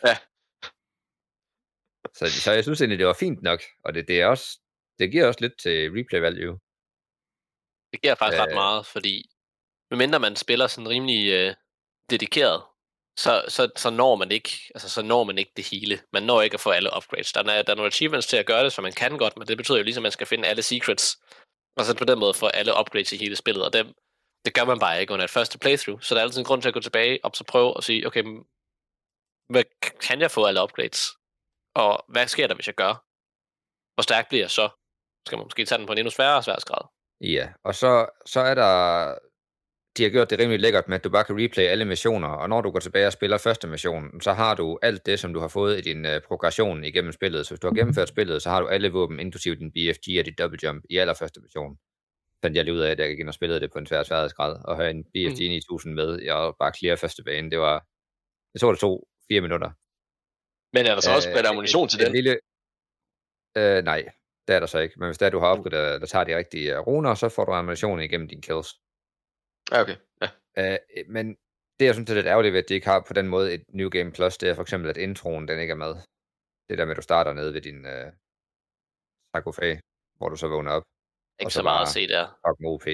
Ja. så, så jeg synes egentlig, det var fint nok, og det, det, er også, det giver også lidt til replay value. Det giver faktisk øh... ret meget, fordi medmindre man spiller sådan rimelig øh, dedikeret, så, så, så, når man ikke, altså, så når man ikke det hele. Man når ikke at få alle upgrades. Der er, der er nogle achievements til at gøre det, så man kan godt, men det betyder jo ligesom, at man skal finde alle secrets, og så på den måde få alle upgrades i hele spillet, og dem, det gør man bare ikke under et første playthrough. Så der er altid en grund til at gå tilbage og så prøve at sige, okay, mm, hvad kan jeg få alle upgrades? Og hvad sker der, hvis jeg gør? Hvor stærk bliver jeg så? Skal man måske tage den på en endnu sværere sværhedsgrad? Ja, og så, så er der... De har gjort det rimelig lækkert med, at du bare kan replay alle missioner, og når du går tilbage og spiller første mission, så har du alt det, som du har fået i din uh, progression igennem spillet. Så hvis du har gennemført spillet, så har du alle våben, inklusive din BFG og dit double jump, i allerførste mission. Fandt jeg lige ud af, at jeg gik ind og spillede det på en svær sværhedsgrad, og have en BFG 9000 med, jeg var bare clear første bane. Det var, jeg tror, det tog fire minutter. Men er der så også Øh, ammunition et- til et den? Lille... Øh, nej, det er der så ikke. Men hvis det er, du har opgraderet, der tager de rigtige øh, runer, så får du ammunition igennem dine kills. Ja, okay. Ja. Øh, men det, jeg synes er lidt ærgerligt ved, at de ikke har på den måde et New Game Plus, det er for eksempel, at introen den ikke er med. Det der med, at du starter nede ved din øh, sarkofag, hvor du så vågner op. Ikke så så meget at se der. Fuck med OP.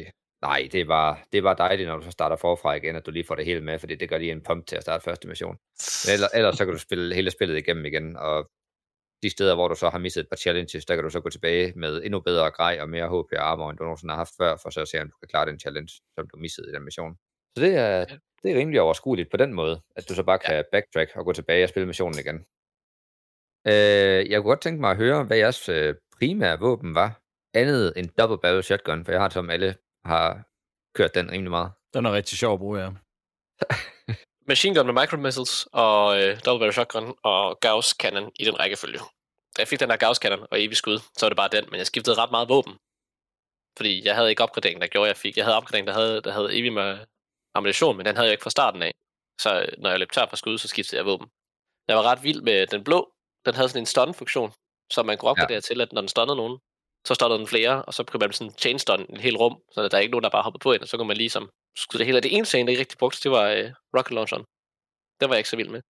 Nej, det bare, det bare dejligt, når du så starter forfra igen, at du lige får det hele med, fordi det gør lige en pump til at starte første mission. Men ellers, ellers så kan du spille hele spillet igennem igen, og de steder, hvor du så har misset et par challenges, der kan du så gå tilbage med endnu bedre grej og mere HP og armor, end du nogensinde har haft før, for så at se, om du kan klare den challenge, som du missede i den mission. Så det er, det er rimelig overskueligt på den måde, at du så bare kan backtrack og gå tilbage og spille missionen igen. Øh, jeg kunne godt tænke mig at høre, hvad jeres øh, primære våben var, andet end double barrel shotgun, for jeg har som alle har kørt den rimelig meget. Den er rigtig sjov at bruge, ja. <laughs> Machine gun med micro missiles og øh, double barrel shotgun og Gauss cannon i den rækkefølge. Da jeg fik den der Gauss cannon og evig skud, så var det bare den, men jeg skiftede ret meget våben. Fordi jeg havde ikke opgradering, der gjorde, jeg fik. Jeg havde opgradering, der havde, der havde evig med ammunition, men den havde jeg ikke fra starten af. Så øh, når jeg løb tør for skud, så skiftede jeg våben. Jeg var ret vild med den blå. Den havde sådan en stun-funktion, så man kunne opgradere ja. til, at når den stunnede nogen, så stunnede den flere, og så kunne man sådan chain stun et helt rum, så der er ikke nogen, der bare hoppede på ind, og så kunne man ligesom skyde det hele. Det eneste, jeg egentlig ikke rigtig brugte, det var øh, rocket launcheren. Det var jeg ikke så vild med.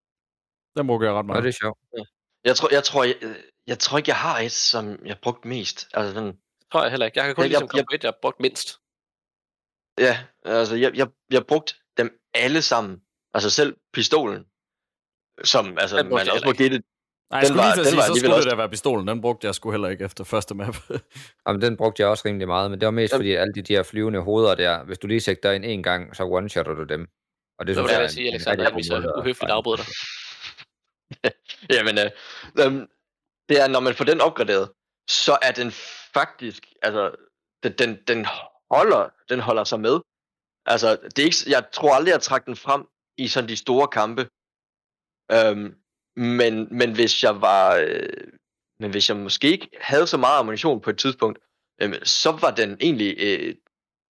Den bruger jeg ret meget. det er sjovt. Jeg tror, jeg, tror jeg, jeg tror ikke, jeg har et, som jeg brugt mest. Altså Det tror jeg heller ikke. Jeg kan kun Jeg- ligesom jeg- komme på et, jeg har brugt mindst. ja, altså jeg, jeg, jeg brugt dem alle sammen. Altså selv pistolen, som altså, Den brugte man jeg også må give det. Nej, jeg Den skulle var- lige til at sige, var så skulle også- det da være pistolen. Den brugte jeg sgu heller ikke efter første map. <laughs> Jamen, den brugte jeg også rimelig meget, men det var mest Jamen- fordi alle de der flyvende hoveder der, hvis du lige sigter ind en gang, så one-shotter du dem. Og det Det var synes det, jeg jeg sige, Alexander. Jeg vil så uhøfligt afbryde dig. <laughs> Jamen, øh, øhm, det er, når man får den opgraderet, så er den faktisk, altså, den, den, den, holder, den holder sig med. Altså, det er ikke, jeg tror aldrig, jeg trak den frem i sådan de store kampe. Øhm, men, men hvis jeg var, øh, men hvis jeg måske ikke havde så meget ammunition på et tidspunkt, øh, så var den egentlig øh,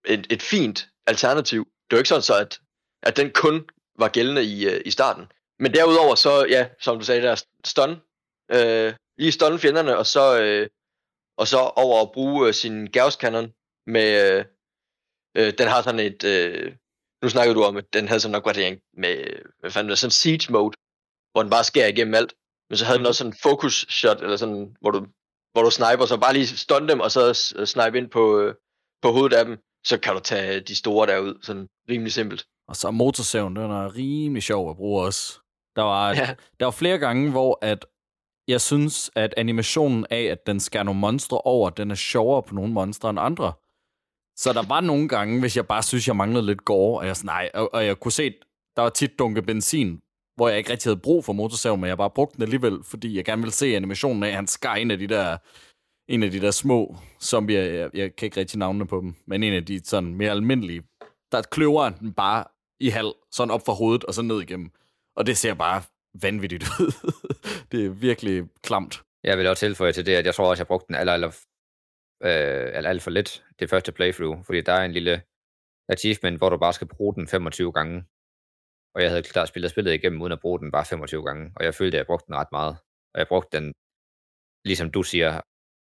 et, et fint alternativ. Det var ikke sådan så, at, at den kun var gældende i, øh, i starten. Men derudover så, ja, som du sagde der, stun. Øh, lige stun fjenderne, og så, øh, og så over at bruge øh, sin Gauss Cannon med, øh, øh, den har sådan et, øh, nu snakkede du om, at den havde sådan en opgradering med, øh, hvad fanden er det, sådan siege mode, hvor den bare skærer igennem alt. Men så havde den også sådan en focus shot, eller sådan, hvor du, hvor du sniper, så bare lige stun dem, og så s- snipe ind på, øh, på hovedet af dem, så kan du tage de store derud, sådan rimelig simpelt. Og så motorsaven, den er rimelig sjov at bruge også. Der var, ja. der var flere gange, hvor at jeg synes, at animationen af, at den skærer nogle monstre over, den er sjovere på nogle monstre end andre. Så der var nogle gange, hvis jeg bare synes, jeg manglede lidt gore, og jeg, sådan, nej, og, og jeg kunne se, der var tit dunke benzin, hvor jeg ikke rigtig havde brug for motorsaven, men jeg bare brugte den alligevel, fordi jeg gerne ville se animationen af, at han skar en af de der, en af de der små zombier, jeg, jeg kan ikke rigtig navne på dem, men en af de sådan mere almindelige, der kløver han den bare i halv, sådan op fra hovedet og så ned igennem. Og det ser bare vanvittigt <laughs> ud. det er virkelig klamt. Jeg vil også tilføje til det, at jeg tror også, jeg brugte den aller, aller, øh, aller, alt for lidt det første playthrough, fordi der er en lille achievement, hvor du bare skal bruge den 25 gange. Og jeg havde klart spillet spillet igennem, uden at bruge den bare 25 gange. Og jeg følte, at jeg brugte den ret meget. Og jeg brugte den, ligesom du siger,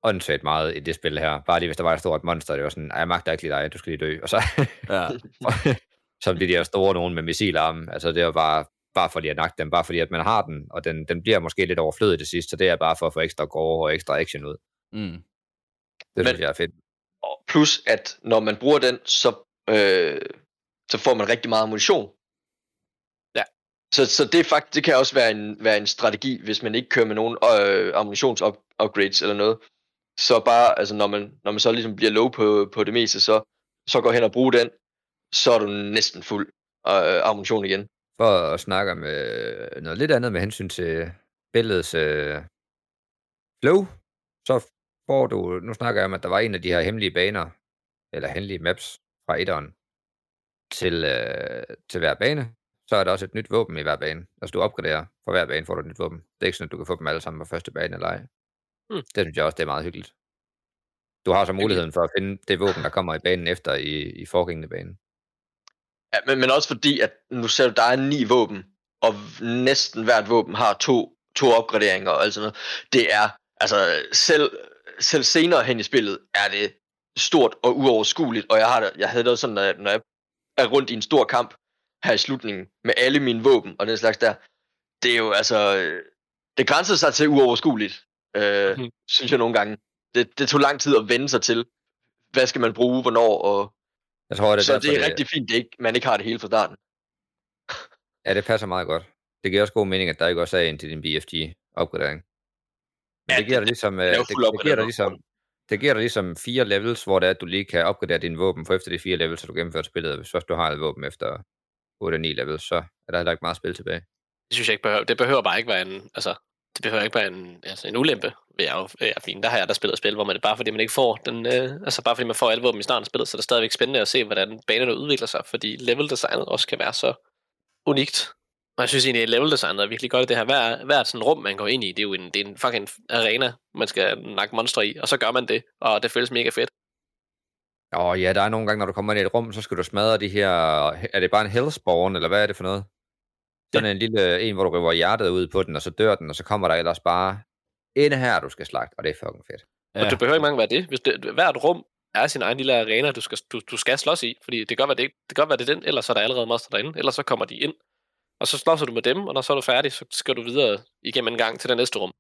åndssvagt meget i det spil her. Bare lige hvis der var et stort monster, det var sådan, "Ej, jeg magter ikke lige dig, du skal lige dø. Og så, Ja. <laughs> som de der store nogen med missilarme. Altså det var bare, bare fordi at nakke dem, bare fordi at man har den, og den, den bliver måske lidt overflødig det sidste, så det er bare for at få ekstra gore og ekstra action ud. Mm. Det Men- synes jeg er fedt. Og plus, at når man bruger den, så, øh, så får man rigtig meget ammunition. Så, så det, er faktisk, det kan også være en, være en strategi, hvis man ikke kører med nogen øh, ammunitionsupgrades eller noget. Så bare, altså når man, når man så ligesom bliver low på, på det meste, så, så går hen og bruge den, så er du næsten fuld øh, ammunition igen. For at snakke om øh, noget lidt andet med hensyn til billedets øh, flow, så får du, nu snakker jeg om, at der var en af de her hemmelige baner, eller hemmelige maps fra etteren, til, øh, til hver bane, så er der også et nyt våben i hver bane. Altså du opgraderer for hver bane, får du et nyt våben. Det er ikke sådan, at du kan få dem alle sammen på første bane eller ej. Hmm. Det synes jeg også, det er meget hyggeligt. Du har så muligheden for at finde det våben, der kommer i banen efter i, i forgængende bane. Ja, men, men også fordi, at nu ser du, der er ni våben, og næsten hvert våben har to, to opgraderinger og alt sådan noget. Det er, altså selv, selv senere hen i spillet, er det stort og uoverskueligt, og jeg, har det, jeg havde det også sådan, når jeg, når jeg er rundt i en stor kamp her i slutningen, med alle mine våben og den slags der, det er jo altså, øh, det grænser sig til uoverskueligt, øh, Mhm. synes jeg nogle gange. Det, det tog lang tid at vende sig til, hvad skal man bruge, hvornår, og Jeg tror, det er så derfor, det er rigtig fint, det ikke, man ikke har det hele fra starten. <laughs> Ja, det passer meget godt. Det giver også god mening, at der ikke også er en til din BFG-opgradering. Men Ja, det giver det- dig ligesom, er øh, det, det, giver dig ligesom, det giver dig ligesom fire levels, hvor det er, at du lige kan opgradere dine våben, for efter de fire levels, så du gennemført spillet. Hvis først du har et våben efter 8-9 level, så er der heller ikke meget spil tilbage. Det synes jeg ikke behøver. Det behøver bare ikke være en, altså, det behøver ikke være en, altså, en ulempe ved er, jo er fint. Der har jeg der spillet spil, hvor man det bare fordi man ikke får den, øh, altså bare fordi man får alle våben i starten af spillet, så er det stadigvæk spændende at se, hvordan banerne udvikler sig, fordi level designet også kan være så unikt. Og jeg synes egentlig, at level designet er virkelig godt det her. Hver, hvert sådan rum, man går ind i, det er jo en, det er en fucking arena, man skal nakke monstre i, og så gør man det, og det føles mega fedt. Og ja, der er nogle gange, når du kommer ind i et rum, så skal du smadre de her... Er det bare en hellspawn, eller hvad er det for noget? Sådan en lille en, hvor du river hjertet ud på den, og så dør den, og så kommer der ellers bare en her, du skal slagte, og det er fucking fedt. Ja. Og det behøver ikke mange være det. Hvis det, hvert rum er sin egen lille arena, du skal, du, du skal slås i, fordi det kan godt være, det, ikke, det, kan godt være, det er den, ellers så er der allerede monster derinde, ellers så kommer de ind, og så slås du med dem, og når så er du færdig, så skal du videre igennem en gang til det næste rum,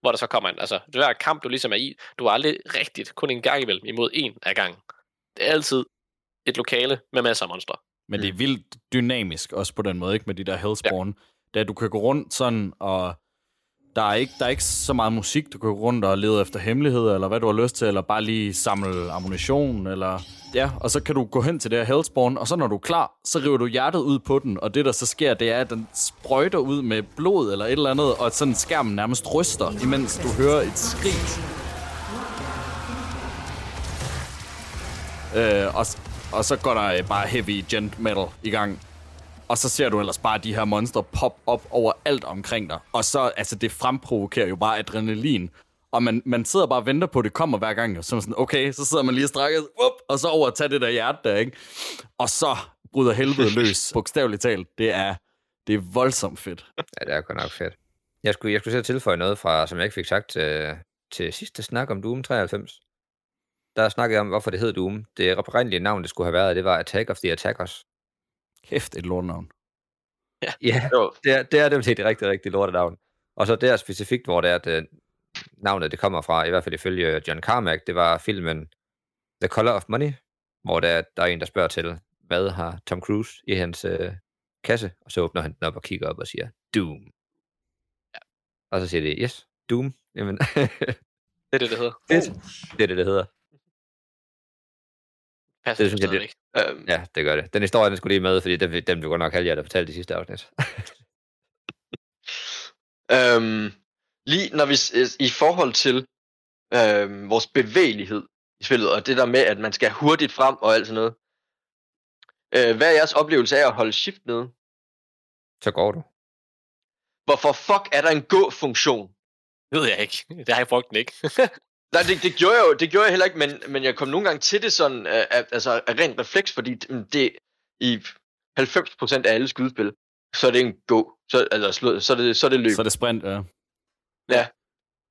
hvor der så kommer en, altså, det hver kamp, du ligesom er i, du er aldrig rigtigt, kun en gang imellem, imod en af gangen. Det er altid et lokale med masser af monstre. Men det er vildt dynamisk også på den måde, ikke? Med de der Hellspawn. Ja. Da du kan gå rundt sådan, og der er, ikke, der er ikke så meget musik, du kan gå rundt og lede efter hemmeligheder, eller hvad du har lyst til, eller bare lige samle ammunition, eller... Ja, og så kan du gå hen til det her Hellspawn, og så når du er klar, så river du hjertet ud på den, og det der så sker, det er, at den sprøjter ud med blod eller et eller andet, og sådan skærmen nærmest ryster, imens du hører et skrig. Øh, og, og så går der øh, bare heavy gent metal i gang. Og så ser du ellers bare de her monster pop op over alt omkring dig. Og så, altså det fremprovokerer jo bare adrenalin. Og man, man sidder bare og venter på, at det kommer hver gang. Og så sådan, okay, så sidder man lige strækket, up, og så over at tage det der hjerte der, ikke? Og så bryder helvede løs, <laughs> bogstaveligt talt. Det er, det er voldsomt fedt. Ja, det er godt nok fedt. Jeg skulle, jeg skulle selv tilføje noget fra, som jeg ikke fik sagt til, til sidste snak om Doom 93. Der snakkede jeg om, hvorfor det hed Doom. Det oprindelige navn, det skulle have været, det var Attack of the Attackers. Kæft, et lortnavn. Ja, Jo, det er, det er det et rigtig, rigtig lortet navn. Og så der specifikt, hvor det er, at øh, navnet det kommer fra, i hvert fald ifølge John Carmack, det var filmen The Color of Money, hvor der, der er en, der spørger til, hvad har Tom Cruise i hans øh, kasse? Og så åbner han den op og kigger op og siger, Doom. Ja. Og så siger det, yes, Doom. Jamen, Det er det, det hedder. fedt. <laughs> Det er det, det hedder. Passer Det synes jeg, det, ikke. Øhm, Ja, det gør det. Den historie, den skulle lige med, fordi den, den blev godt nok halvhjertet fortalt i sidste afsnit. <laughs> Øhm, lige når vi i forhold til øhm, vores bevægelighed i spillet, og det der med, at man skal hurtigt frem og alt sådan noget. Øh, hvad er jeres oplevelse af at holde shift nede? Så går du. Hvorfor fuck er der en gå-funktion? Det ved jeg ikke. <laughs> Det har jeg brugt den ikke. <laughs> Nej, det, det, gjorde jeg jo det gjorde jeg heller ikke, men, men jeg kom nogle gange til det sådan, af, af, altså af rent refleks, fordi det, det i 90% af alle skydespil, så er det en gå. Så, altså, så, er det, så er det løb. Så er det sprint, ja. Ja.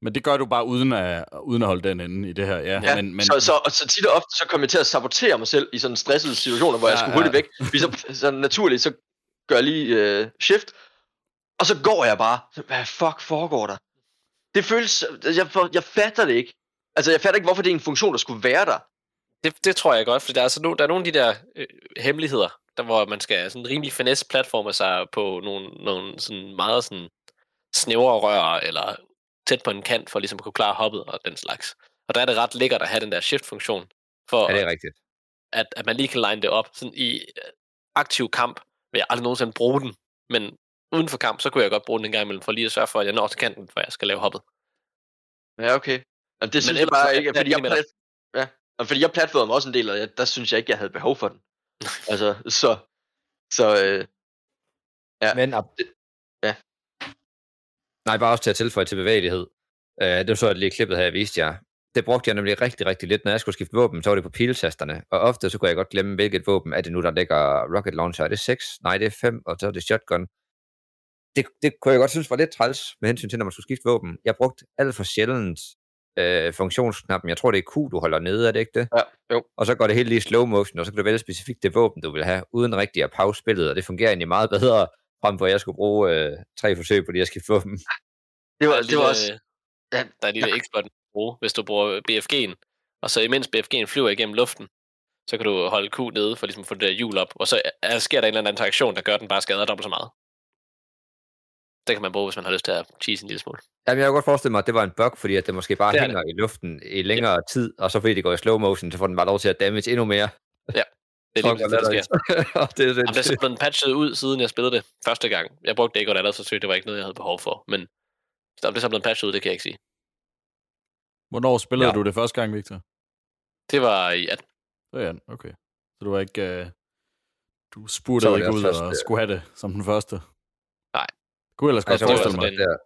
Men det gør du bare uden at, uden at holde den inde i det her, ja. Ja, men, men, så, så, og så tit og ofte, så kom jeg til at sabotere mig selv i sådan stressede situationer, hvor ja, jeg skulle ja. hurtigt væk. Fordi så, så naturligt, så gør jeg lige øh, shift, og så går jeg bare. Så, Hvad fuck foregår der? Det føles, jeg, jeg fatter det ikke. Altså, jeg fatter ikke, hvorfor det er en funktion, der skulle være der. Det, det tror jeg godt, for der er, altså no, der er nogle af de der øh, hemmeligheder, der, hvor man skal sådan rimelig finesse platforme sig på nogle, nogle sådan meget sådan snævre rør, eller tæt på en kant, for ligesom at kunne klare hoppet og den slags. Og der er det ret lækkert at have den der shift-funktion, for Ja, det er rigtigt. at, at man lige kan line det op. Sådan i øh, aktiv kamp vil jeg aldrig nogensinde bruge den, men uden for kamp, så kunne jeg godt bruge den en gang imellem, for lige at sørge for, at jeg når til kanten, hvor jeg skal lave hoppet. Ja, okay. Jamen, det synes jeg bare så ikke, fordi jeg, plat, ja, og fordi jeg platformede mig også en del, og jeg, der synes jeg ikke, jeg havde behov for den. altså, så, så øh, Ja. Men op... Det- ja. Nej, bare også til at tilføje til bevægelighed. Uh, det så jeg lige klippet her, jeg viste jer. Det brugte jeg nemlig rigtig, rigtig lidt. Når jeg skulle skifte våben, så var det på piltasterne. Og ofte så kunne jeg godt glemme, hvilket våben er det nu, der ligger rocket launcher. Er det 6? Nej, det er 5, og så er det shotgun. Det, det kunne jeg godt synes var lidt træls med hensyn til, når man skulle skifte våben. Jeg brugte alt for sjældent øh, funktionsknappen. Jeg tror, det er Q, du holder nede, er det ikke det? ja, jo. Og så går det helt lige i slow motion, og så kan du vælge specifikt det våben, du vil have, uden rigtig at pause spillet, og det fungerer egentlig meget bedre, frem for at jeg skulle bruge øh, tre forsøg på lige at skifte våben. <laughs> Det var, det var også... Ja, Der er en lille kan bruge, hvis du bruger BFG'en. Og så imens BFG'en flyver igennem luften, så kan du holde Q nede for ligesom at få det der hjul op. Og så er, sker der en eller anden interaktion, der gør, at den bare skader dobbelt så meget. Det kan man bruge, hvis man har lyst til at cheese en lille smule. Jamen, jeg kan godt forestille mig, at det var en bug, fordi at det måske bare Det er hænger i luften i længere tid, og så fordi det går i slow motion, så får den bare lov til at damage endnu mere. Det er lige det, der sker. <laughs> Og det er Jamen, det er så blevet patchet ud, siden jeg spillede det første gang. Jeg brugte det ikke, og det andet, så synes jeg, det var ikke noget, jeg havde behov for. Men om det er så blevet patchet ud, det kan jeg ikke sige. Hvornår spillede Ja. ja. du det første gang, Victor? Det var i 18. Det ja, okay. Så du var ikke... Uh, du spurgte det ikke ud og øh, skulle have det som den første? Kunne ellers godt det forestille også mig. der.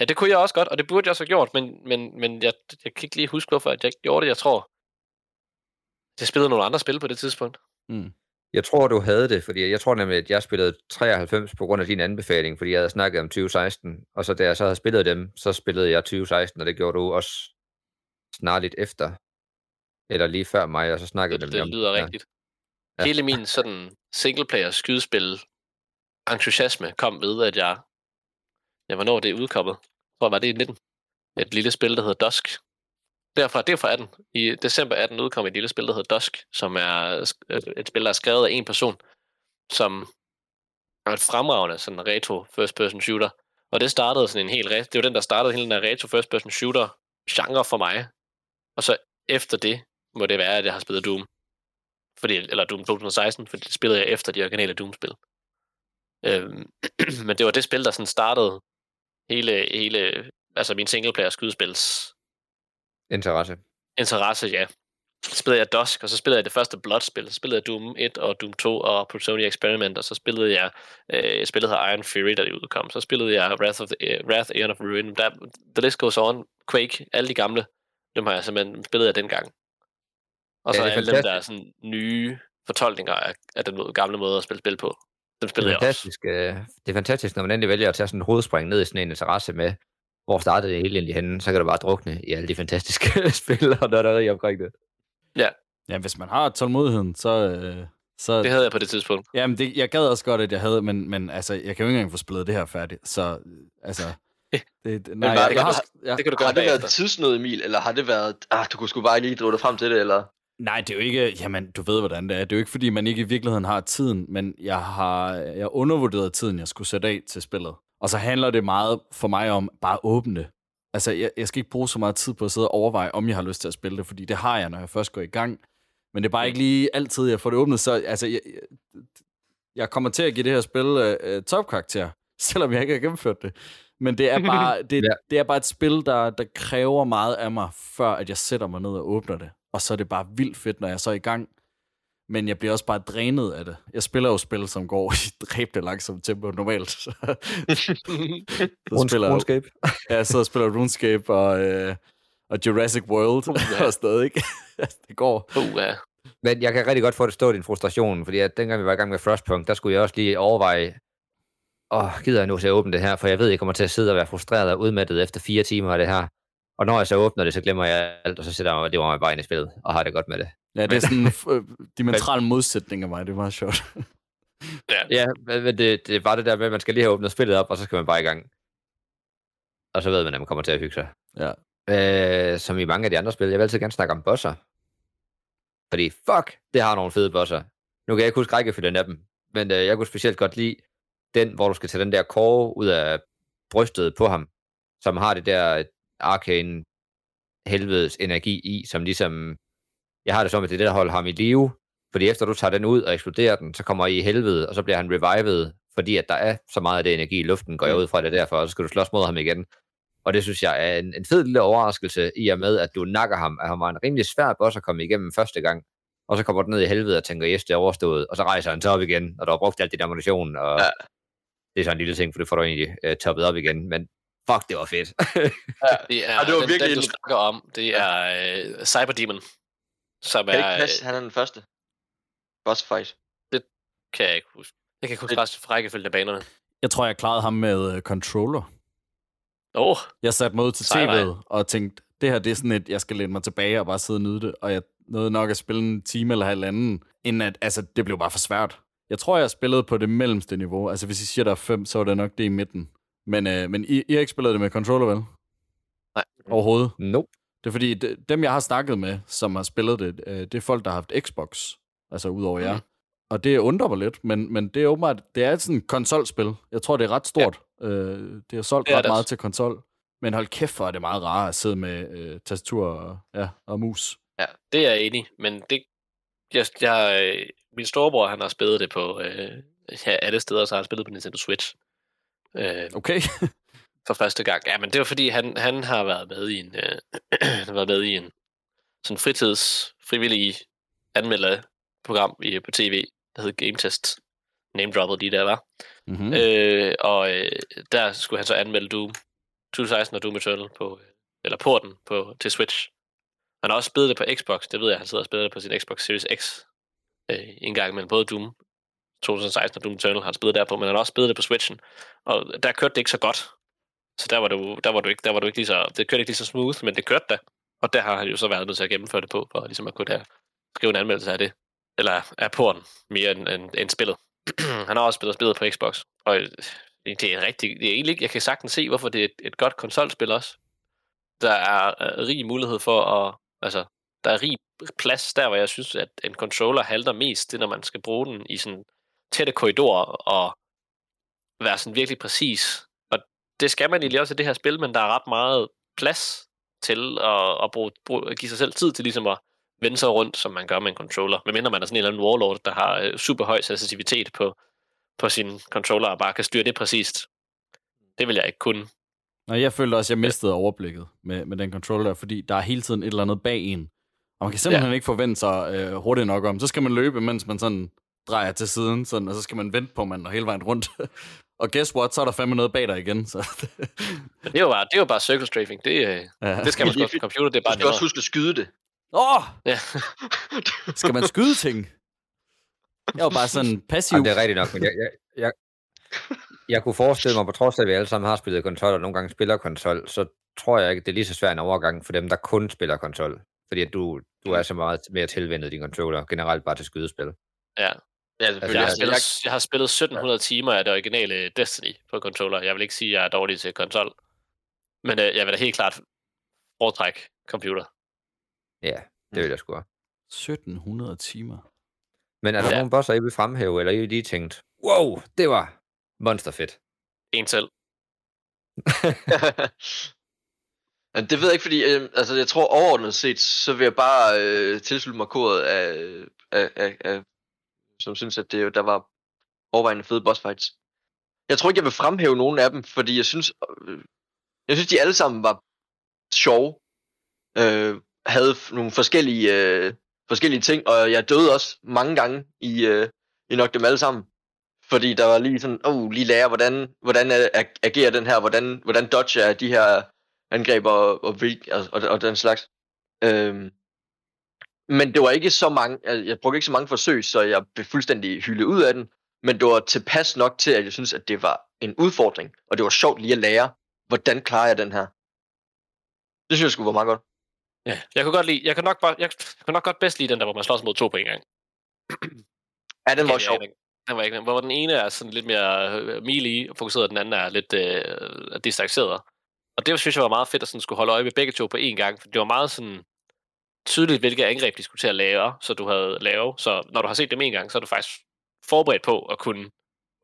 Ja, det kunne jeg også godt, og det burde jeg også have gjort, men, men, men jeg, jeg kan ikke lige huske, hvorfor jeg ikke gjorde det. Jeg tror, jeg spillede nogle andre spil på det tidspunkt. Mm. Jeg tror, du havde det, fordi jeg tror nemlig, at jeg spillede 93 på grund af din anbefaling, fordi jeg havde snakket om 2016, og så da jeg så havde spillet dem, så spillede jeg 2016, og det gjorde du også snarligt efter, eller lige før mig, og så snakkede Det, vi det om lyder ja. rigtigt. Ja. Hele min sådan singleplayer skydespil entusiasme kom ved, at jeg, ja, hvornår det er udkommet. Jeg tror, var det i 19. Et lille spil, der hedder Dusk. Derfra, det er fra 18. I december 18 udkom et lille spil, der hedder Dusk, som er øh, et spil, der er skrevet af en person, som er et fremragende sådan retro first person shooter. Og det startede sådan en helt re- det var den, der startede hele den her retro first person shooter genre for mig. Og så efter det må det være, at jeg har spillet Doom. Fordi, eller Doom 2016, fordi det spillede jeg efter de originale Doom-spil. Øhm, <clears throat> men det var det spil, der sådan startede hele, hele altså min singleplayer skydespils Interesse. interesse, ja. Så spillede jeg Dusk, og så spillede jeg det første Blood-spil. Så spillede jeg Doom 1 og Doom 2 og Plutonia Experiment, og så spillede jeg øh, spillet her Iron Fury, da det udkom. Så spillede jeg Wrath of the, uh, Wrath Aeon of Ruin. Der, the list goes on. Quake, alle de gamle, dem har jeg simpelthen spillet af dengang. Og Ja, så det er alle dem, der er sådan nye fortolkninger af, af den gamle måde at spille spil på. Det spillede er, jeg også. fantastisk, øh, det er fantastisk, når man endelig vælger at tage sådan en hovedspring ned i sådan en interesse med, hvor startede det hele egentlig henne, så kan du bare drukne i alle de fantastiske <laughs> spil og nørderi omkring det. Ja, hvis man har tålmodigheden, så... Øh, så Det havde jeg på det tidspunkt. Jamen, det, jeg gad også godt, at jeg havde, men, men altså, jeg kan jo ikke engang få spillet det her færdigt, så altså... Det, det, nej, jeg, det kan har, du- jeg, Det kan du Har gøre det været tidsnød, Emil, eller har det været, ah, du kunne sgu bare lige drive dig frem til det, eller? Nej, det er jo ikke... Jamen, du ved, hvordan det er. Det er jo ikke, fordi man ikke i virkeligheden har tiden, men jeg har jeg undervurderet tiden, jeg skulle sætte af til spillet. Og så handler det meget for mig om bare at åbne det. altså, jeg, jeg skal ikke bruge så meget tid på at sidde og overveje, om jeg har lyst til at spille det, fordi det har jeg, når jeg først går i gang. Men det er bare ikke lige altid, jeg får det åbnet, så altså, jeg, jeg, jeg kommer til at give det her spil uh, topkarakter, <laughs> selvom jeg ikke har gennemført det. Men det er bare, <laughs> det, Ja. det er bare et spil, der, der kræver meget af mig, før at jeg sætter mig ned og åbner det. Og så er det bare vildt fedt, når jeg så er i gang. Men jeg bliver også bare drænet af det. Jeg spiller jo spil, som går i dræbende langsomt tempo normalt. Så, <laughs> spiller jeg, RuneScape. ja, jeg sidder og spiller RuneScape og, øh, og Jurassic World ja. <laughs> og stadig, ikke? <laughs> det går. Uh, ja. Men jeg kan rigtig godt forstå din frustration, fordi at dengang vi var i gang med Frostpunk, der skulle jeg også lige overveje, åh, gider jeg nu til at åbne det her, for jeg ved, jeg kommer til at sidde og være frustreret og udmattet efter fire timer af det her. Og når jeg så åbner det, så glemmer jeg alt, og så sætter jeg mig, det var mig bare ind i spillet, og har det godt med det. Ja, det er sådan en øh, dimensional <laughs> modsætning af mig. Det er meget sjovt. Ja, men men det, det er bare det der med, at man skal lige have åbnet spillet op, og så skal man bare i gang. Og så ved man, at man kommer til at hygge sig. Ja. Øh, som i mange af de andre spil. Jeg vil altid gerne snakke om bosser. Fordi fuck, det har nogle fede bosser. Nu kan jeg ikke huske rækkefølgen af dem, men øh, jeg kunne specielt godt lide den, hvor du skal tage den der kåre ud af brystet på ham, som har det der arcane helvedes energi i, som ligesom, jeg har det som, at det er det, der holder ham i live, fordi efter du tager den ud og eksploderer den, så kommer I i helvede, og så bliver han revived, fordi at der er så meget af det energi i luften, går jeg ud fra det er derfor, og så skal du slås mod ham igen. Og det synes jeg er en, en fed lille overraskelse i og med, at du nakker ham, at han var en rimelig svær boss at komme igennem første gang, og så kommer du ned i helvede og tænker, yes, det er overstået, og så rejser han sig op igen, og du har brugt alt dit ammunition, og. Ja. det er sådan en lille ting, for det får du egentlig uh, toppet op igen, men fuck, det var fedt. <laughs> Det er, Ja, det var den, virkelig den, du en- snakker om, det er øh, Cyber Demon, som Kan det er, ikke passe, han er den første? Boss fight. kan jeg ikke huske. Jeg kan ikke huske fra rækkefølgen af banerne. Jeg tror, jeg klarede ham med øh, controller. Åh, oh, Jeg satte mig ud til Sej tv'et og tænkte, det her det er sådan et, jeg skal læne mig tilbage og bare sidde og nyde det. Og jeg nåede nok at spille en time eller halvanden, inden at, altså, det blev bare for svært. Jeg tror, jeg spillede på det mellemste niveau. Altså, hvis I siger, der er fem, så var det nok det i midten. Men, øh, men I, I har ikke spillet det med controller, vel? Nej. Overhovedet. nope. Det er fordi, de, dem jeg har snakket med, som har spillet det, øh, det er folk, der har haft Xbox. Altså udover jer. Mhm. Og det undrer mig lidt, men, men det er åbenbart, det er sådan et konsolspil. Jeg tror, det er ret stort. Ja. Øh, det er solgt Det er ret det meget også. til konsol. Men hold kæft, hvor er det meget rart at sidde med øh, tastatur og, ja, og mus. ja, det er jeg enig, men det, jeg, jeg, øh, min storebror, han har spillet det på øh, ja, alle steder, så har han spillet på Nintendo Switch. Øh, Okay. <laughs> for første gang. Ja, men det var fordi, han, han har været med i en, øh, <clears throat> har været med i en sådan fritids, frivillig anmelderprogram i, på tv, der hed Game Test. Name droppet lige der, var. mm-hmm. Mm. Øh, og øh, der skulle han så anmelde Doom 2016 og Doom Eternal på, øh, eller porten på, til Switch. Han har også spillet det på Xbox, det ved jeg, han sidder og spiller det på sin Xbox Series X øh, en gang, men både Doom 2016 og Doom Eternal har han spillet der på, men han har også spillet det på Switchen, og der kørte det ikke så godt. Så der var, du, der var du ikke, der var du ikke lige så, det kørte ikke lige så smooth, men det kørte da. Og der har han jo så været nødt til at gennemføre det på, for ligesom at kunne der, skrive en anmeldelse af det. Eller af porten, mere end, end, end spillet. <clears throat> han har også spillet spillet på Xbox. Og øh, det er rigtig, det er egentlig jeg kan sagtens se, hvorfor det er et, et godt konsolspil også. Der er øh, rig mulighed for at, altså, der er rig plads der, hvor jeg synes, at en controller halter mest, det er, når man skal bruge den i sådan tætte korridorer og være sådan virkelig præcis. Og det skal man egentlig også i det her spil, men der er ret meget plads til at, at, bruge, bruge, give sig selv tid til ligesom at vende sig rundt, som man gør med en controller. Medmindre man er sådan en eller anden warlord, der har øh, super høj sensitivitet på, på sin controller og bare kan styre det præcist. Det vil jeg ikke kunne. Og jeg følte også, at jeg mistede overblikket med, med den controller, fordi der er hele tiden et eller andet bag en. Og man kan simpelthen ja. ikke forvente sig øh, hurtigt nok om. Så skal man løbe, mens man sådan drejer til siden, sådan, og så skal man vente på, at man er hele vejen rundt. <laughs> og guess what, så er der fandme noget bag dig igen. Så. Men det er jo bare, det er jo bare circle strafing. Det, øh, ja. det skal man sgu <laughs> også på computer, det er Du bare skal også huske at skyde det. Åh, oh, Ja. <laughs> skal man skyde ting? Jeg var bare sådan passiv. Jamen, det er rigtigt nok, men jeg, jeg, jeg, jeg kunne forestille mig, på trods af, at vi alle sammen har spillet konsol, og nogle gange spiller konsol, så tror jeg ikke, det er lige så svært en overgang for dem, der kun spiller konsol. Fordi at du, du er så meget mere tilvendet din controller, generelt bare til skydespil. ja. Ja, Jeg selvfølgelig. har, Altså, spillet, jeg, jeg har spillet 1700 timer af det originale Destiny på controller. Jeg vil ikke sige, at jeg er dårlig til konsol. Men øh, jeg vil da helt klart foretrække computer. Ja, det vil jeg sgu også. 1700 timer. Men er der Ja. nogle bosser, I vil fremhæve, eller I lige tænkt, wow, det var monsterfedt. En selv. <laughs> <laughs> Det ved jeg ikke, fordi øh, altså, jeg tror overordnet set, så vil jeg bare øh, tilslutte mig kodet af, af, af, af, som synes, at det, der var overvejende fede boss fights. Jeg tror ikke, jeg vil fremhæve nogen af dem, fordi jeg synes, øh, jeg synes, de alle sammen var sjove. Øh, havde nogle forskellige, øh, forskellige ting, og jeg døde også mange gange i, øh, i nok dem alle sammen. Fordi der var lige sådan, oh, lige lære, hvordan, hvordan øh, ag- agerer den her, hvordan, hvordan dodger de her angreb og, og, og, og, og den slags. Øhm, men det var ikke så mange, jeg, brugte ikke så mange forsøg, så jeg blev fuldstændig hyldet ud af den, men det var tilpas nok til, at jeg synes, at det var en udfordring, og det var sjovt lige at lære, hvordan klarer jeg den her. Det synes jeg skulle være meget godt. Ja, jeg kunne godt lide, jeg kan nok, bare, jeg, jeg kunne nok godt bedst lide den der, hvor man slås mod to på en gang. Ja, den var Ja, sjov. Den, den var ikke, hvor den ene er sådan lidt mere øh, melee fokuseret, og den anden er lidt øh, distanceret. Og det synes jeg var meget fedt at sådan skulle holde øje med begge to på én gang, for det var meget sådan tydeligt, hvilke angreb de skulle til at lave, så du havde lave. Så når du har set dem en gang, så er du faktisk forberedt på at kunne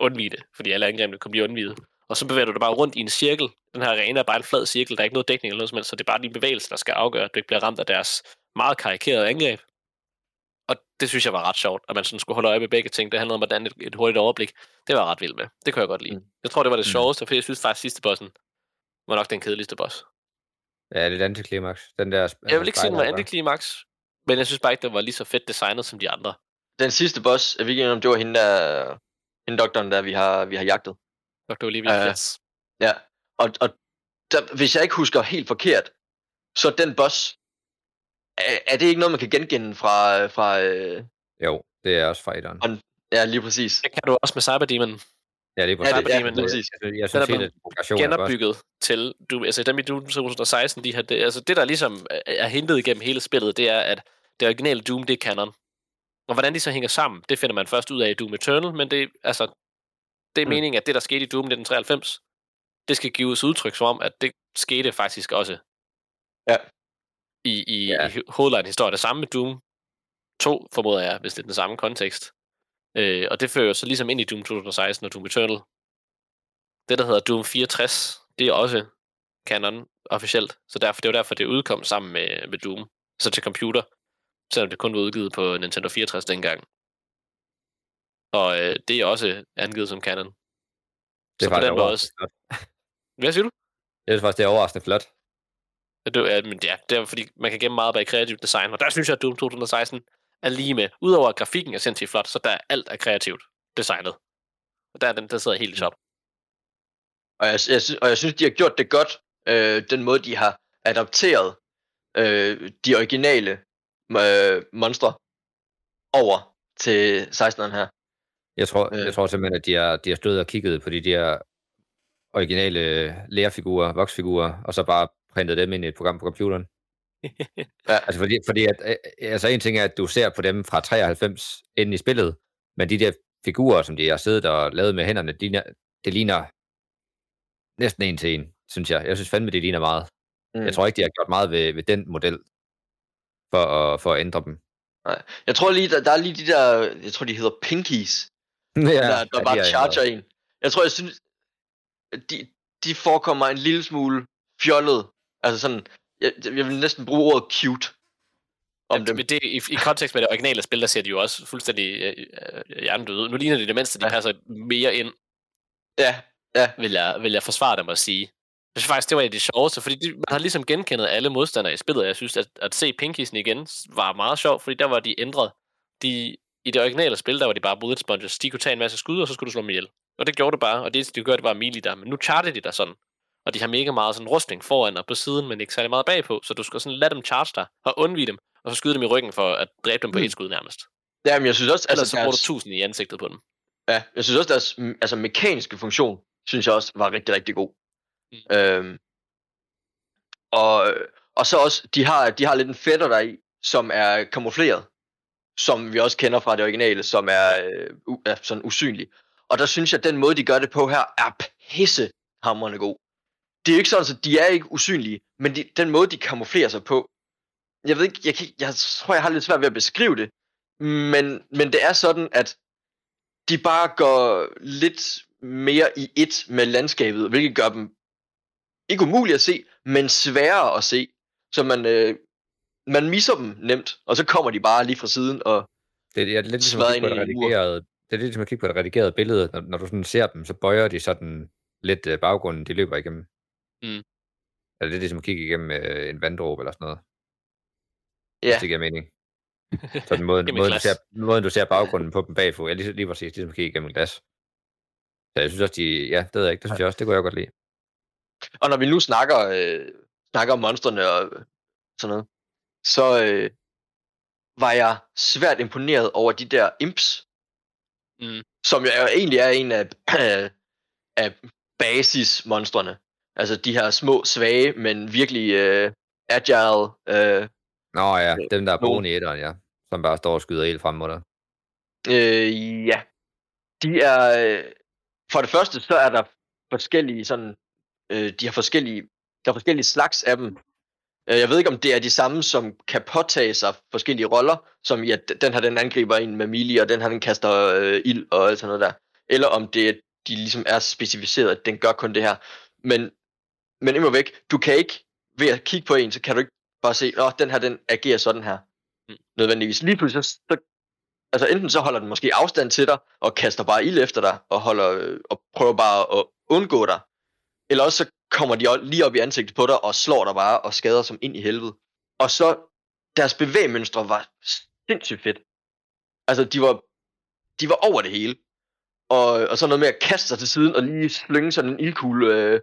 undvige det, fordi alle angrebene kunne blive undviget. Og så bevæger du dig bare rundt i en cirkel. Den her arena er bare en flad cirkel, der er ikke noget dækning eller noget som helst, så det er bare din bevægelse, der skal afgøre, at du ikke bliver ramt af deres meget karikerede angreb. Og det synes jeg var ret sjovt, at man sådan skulle holde øje med begge ting. Det handlede om at danne et, et hurtigt overblik. Det var jeg ret vild med. Det kunne jeg godt lide. Mm. Jeg tror, det var det Mm. sjoveste, for jeg synes faktisk, sidste bossen var nok den kedeligste boss. Ja, lidt antiklimaks. Den der, altså, Jeg vil ikke sige, den var antiklimaks, men jeg synes bare ikke, den var lige så fedt designet som de andre. Den sidste boss, jeg ved ikke om det var hende der, hende doktoren der, vi har, vi har jagtet. Dr. Olivia Ja. Yes. Ja, og, og der, hvis jeg ikke husker helt forkert, så den boss, er, er det ikke noget, man kan genkende fra, fra øh, Jo, det er også fighteren. Og- ja, lige præcis. Det kan du også med Cyberdemon. Ja, det er på Ja, det- ja, jeg- præcis. Jeg, jeg Den synes er helt, blevet progressionen er genopbygget til, du, altså dem i Doom 2016, de har, det, altså det der ligesom er- er hentet igennem hele spillet, det er, at det originale Doom, det er canon. Og hvordan de så hænger sammen, det finder man først ud af i Doom Eternal, men det, altså, det er Mm. meningen, at det, der skete i Doom 1993, det skal gives udtryk som om, at det skete faktisk også Ja. i, i, Ja. i hovedline-historien. Det samme med Doom 2, formoder jeg, hvis det er den samme kontekst. Øh, og det fører så ligesom ind i Doom 2016 og Doom Eternal. Det, der hedder Doom 64, det er også canon officielt. Så derfor, det var derfor, det udkom sammen med, med Doom. Så til computer. Selvom det kun var udgivet på Nintendo 64 dengang. Og øh, det er også angivet som canon. Det så er på faktisk også. flot. <laughs> Hvad siger du? Jeg synes faktisk, det er overraskende flot. Ja, Det, ja, men ja, det er fordi, man kan gemme meget bag kreativt design, og der synes jeg, at Doom 2016 er lige med. Udover at grafikken er sindssygt flot, så der er alt er kreativt designet. Og der er den, der sidder helt i top. Og jeg, jeg, og jeg synes, de har gjort det godt, øh, den måde, de har adapteret øh, de originale øh, monstre over til 16'eren her. Jeg tror, Øh. jeg tror simpelthen, at de har, de har stået og kigget på de der originale lærfigurer, voksfigurer, og så bare printet dem ind i et program på computeren. Ja. Altså fordi, fordi at, øh, altså en ting er, at du ser på dem fra 93 inde i spillet, men de der figurer, som de har siddet og lavet med hænderne, de, det ligner næsten en til en, synes jeg. Jeg synes fandme, det ligner meget. Mm. Jeg tror ikke, de har gjort meget ved, ved den model, for at, for at ændre dem. Jeg tror lige, der, der er lige de der, jeg tror, de hedder pinkies, <laughs> ja, der, der ja, bare de er charger en. Jeg tror, jeg synes, de, de forekommer en lille smule fjollet. Altså sådan, jeg, jeg vil næsten bruge ordet cute om Om dem. Men det, i, I kontekst med det originale spil, der ser de jo også fuldstændig øh, øh, hjernedøde ud. Nu ligner de det mindste, de Ja. passer mere ind, Ja, ja, vil jeg, vil jeg forsvare dem at sige. Jeg synes faktisk, det var et af de sjoveste, fordi de, man har ligesom genkendt alle modstandere i spillet. Jeg synes, at, at se Pinkiesen igen var meget sjovt, fordi der var de ændret. De, I det originale spil, der var de bare bullet sponges. De kunne tage en masse skud, og så skulle du slå dem ihjel. Og det gjorde det bare, og det, de gjorde det bare melee der. Men nu charger de der sådan. Og de har mega meget sådan rustning foran og på siden, men ikke særlig meget bagpå. Så du skal sådan lade dem charge dig og undvige dem, og så skyde dem i ryggen for at dræbe dem på Mm. et skud nærmest. ja men jeg synes også, Ellers altså, så bruger du deres, tusind i ansigtet på dem. ja, jeg synes også, deres mm, altså, mekaniske funktion, synes jeg også var rigtig, rigtig god. Mm. Øhm, og, og så også, de har, de har lidt en fætter der i, som er kamufleret, som vi også kender fra det originale, som er, øh, u, er sådan usynlig. Og der synes jeg, at den måde, de gør det på her, er pissehammerende god. Det er jo ikke sådan, at de er ikke usynlige, men de, den måde, de kamuflerer sig på, jeg ved ikke, jeg, kan, jeg tror, jeg har lidt svært ved at beskrive det, men, men det er sådan, at de bare går lidt mere i et med landskabet, hvilket gør dem ikke umuligt at se, men sværere at se. Så man, øh, man misser dem nemt, og så kommer de bare lige fra siden, og Det, er- det er lidt ligesom at kigge på mur. redigerede, det er lidt ligesom at kigge på det redigerede billede. Når, når du sådan ser dem, så bøjer de sådan lidt øh, baggrunden, de løber igennem. Mm. Eller det er ligesom at kigge igennem øh, en vanddråbe eller sådan noget, ja, hvis det giver mening. <laughs> Måden, Gennem et måden, du ser, måden, du ser <laughs> baggrunden på dem bagfra, ja, lige, lige præcis, ligesom at kigge igennem glas. Så jeg synes også, de, ja, det ved jeg ikke, det synes jeg også, det kunne jeg godt lide. Og når vi nu snakker, øh, snakker om monstrene og sådan noget, så øh, var jeg svært imponeret over de der imps, Mm. som jo egentlig er en af, af, <clears throat> af basismonstrene. Altså de her små, svage, men virkelig øh, agile. Øh, Nå ja, dem der er boende i etteren, ja. Som bare står og skyder helt frem mod dig. øh, ja, de er... Øh, for det første, så er der forskellige sådan... Øh, de har forskellige... Der er forskellige slags af dem. Øh, Jeg ved ikke, om det er de samme, som kan påtage sig forskellige roller, som i, at den her, den angriber en med melee, og den her, den kaster øh, ild og alt sådan noget der. Eller om det er, de ligesom er specificeret, at den gør kun det her. Men, men immer væk, du kan ikke, ved at kigge på en, så kan du ikke bare se, åh, den her, den agerer sådan her. Mm. Nødvendigvis. Lige pludselig, så, så altså enten så holder den måske afstand til dig, og kaster bare ild efter dig, og, holder, øh, og prøver bare at undgå dig. Eller også så kommer de lige op i ansigtet på dig, og slår dig bare, og skader som ind i helvede. Og så, deres bevægmønstre var sindssygt fedt. Altså, de var, de var over det hele. Og, og så noget med at kaste sig til siden, og lige slynge sådan en ildkugle øh,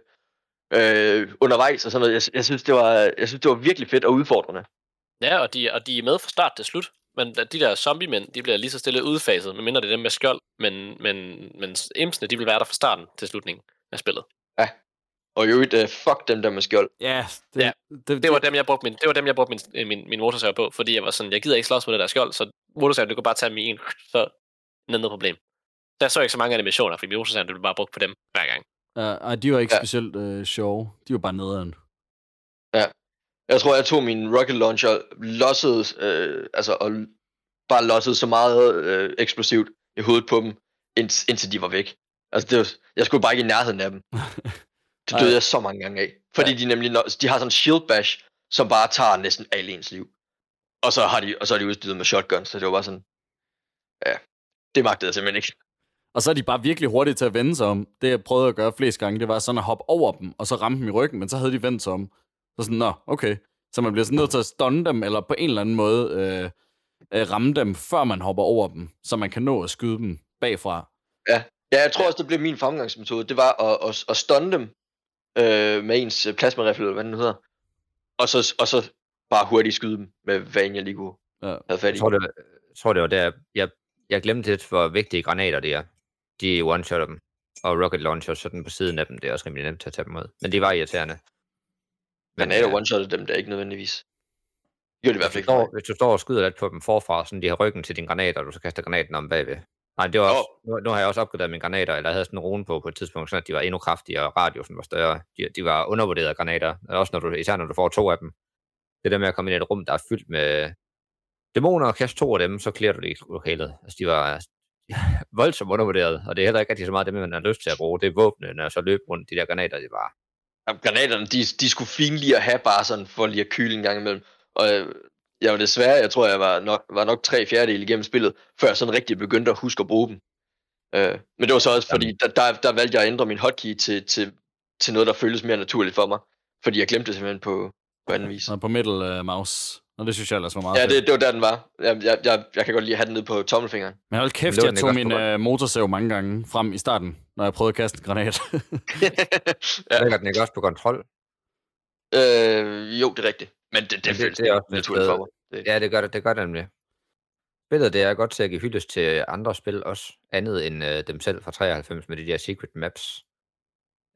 øh, undervejs, og sådan noget. Jeg, jeg, synes, det var, jeg synes, det var virkelig fedt og udfordrende. Ja, og de, og de er med fra start til slut. Men de der zombie-mænd, de bliver lige så stille udfaset, medmindre det er dem med skjold. Men, men, men impsene, de vil være der fra starten til slutningen af spillet. Og i øvrigt, uh, fuck dem der med skjold. Ja, det, Ja, det, Det var dem, jeg brugte min, det var dem, jeg brugte min, øh, min, min motorsav på, fordi jeg var sådan, jeg gider ikke slås med det der skjold, så motorsaven, du kan bare tage i en, så ned noget problem. Der så ikke så mange animationer, fordi motorsaven, det blev bare brugt på dem hver gang. Uh, ej, de var ikke Ja. ja. specielt uh, sjove. De var bare nederen. Jeg tror, jeg tog min rocket launcher, lossede, øh, altså, og bare lossede så meget øh, eksplosivt i hovedet på dem, ind, indtil de var væk. Altså, det var, jeg skulle bare ikke i nærheden af dem. <laughs> Det døde jeg så mange gange af. Fordi de nemlig, de har sådan en shield bash, som bare tager næsten alle ens liv. Og så, har de, og så er de udstyret med shotguns, så det var bare sådan, ja, det magtede jeg simpelthen ikke. Og så er de bare virkelig hurtige til at vende sig om. Det jeg prøvede at gøre flest gange, det var sådan at hoppe over dem, og så ramme dem i ryggen, men så havde de vendt sig om. Så sådan, nå, okay. Så man bliver sådan nødt til at stunne dem, eller på en eller anden måde øh, øh, ramme dem, før man hopper over dem, så man kan nå at skyde dem bagfra. Ja, jeg tror også, det blev min fremgangsmetode. Det var at, at, at stunne dem øh, med ens plasmarifle, eller hvad den hedder. Og så, og så bare hurtigt skyde dem med, hvad end jeg lige kunne Ja. have fat i. Jeg tror, det, var- jeg tror, det var der, jeg, jeg glemte lidt, hvor vigtige granater det er. De one-shotter dem. Og rocket launcher sådan på siden af dem, det er også rimelig nemt at tage dem ud. Men de var irriterende. Men er øh, one shot dem der ikke nødvendigvis. Gjorde det i hvert fald hvis, ikke står, hvis du står og skyder lidt på dem forfra, sådan de har ryggen til dine granater, og du så kaster granaten om bagved. Nej, det var også, nu, nu har jeg også opgraderet mine granater, eller jeg havde sådan en rune på på et tidspunkt, sådan at de var endnu kraftigere, og radiusen var større. De, de var undervurderede granater, også når du, især når du får to af dem. Det der med at komme ind i et rum, der er fyldt med dæmoner, og kaste to af dem, så klæder du det i lokalet. Altså, de var <laughs> voldsomt undervurderet, og det er heller ikke rigtig så meget dem, man har lyst til at bruge. Det er våbnene, og så løb rundt. De der granater, det var Jamen, granaterne, de, de skulle fint lige at have bare sådan, for lige at kyle en gang imellem. Og øh, jeg var desværre, jeg tror, jeg var nok, var nok tre fjerdedel igennem spillet, før jeg sådan rigtig begyndte at huske at bruge dem. Øh, men det var så også, fordi der, der, der valgte jeg at ændre min hotkey til, til, til noget, der føles mere naturligt for mig. Fordi jeg glemte det simpelthen på, på anden vis. Og på middle uh, mouse. Og det synes jeg ellers var meget Ja, det, det var der, den var. Jeg, jeg, jeg, jeg kan godt lide at have den nede på tommelfingeren. Men hold kæft, Men det jeg tog min uh, motorsav mange gange frem i starten, når jeg prøvede at kaste en granat. <laughs> ja. Lægger den ikke også på kontrol? øh, jo, det er rigtigt. Men det, det, det- føles det er også naturligt for mig. Det, Ja, det gør det, det gør det nemlig. Spillet, det er godt til at give hyldest til andre spil også, andet end øh, dem selv fra 93 med de der secret maps.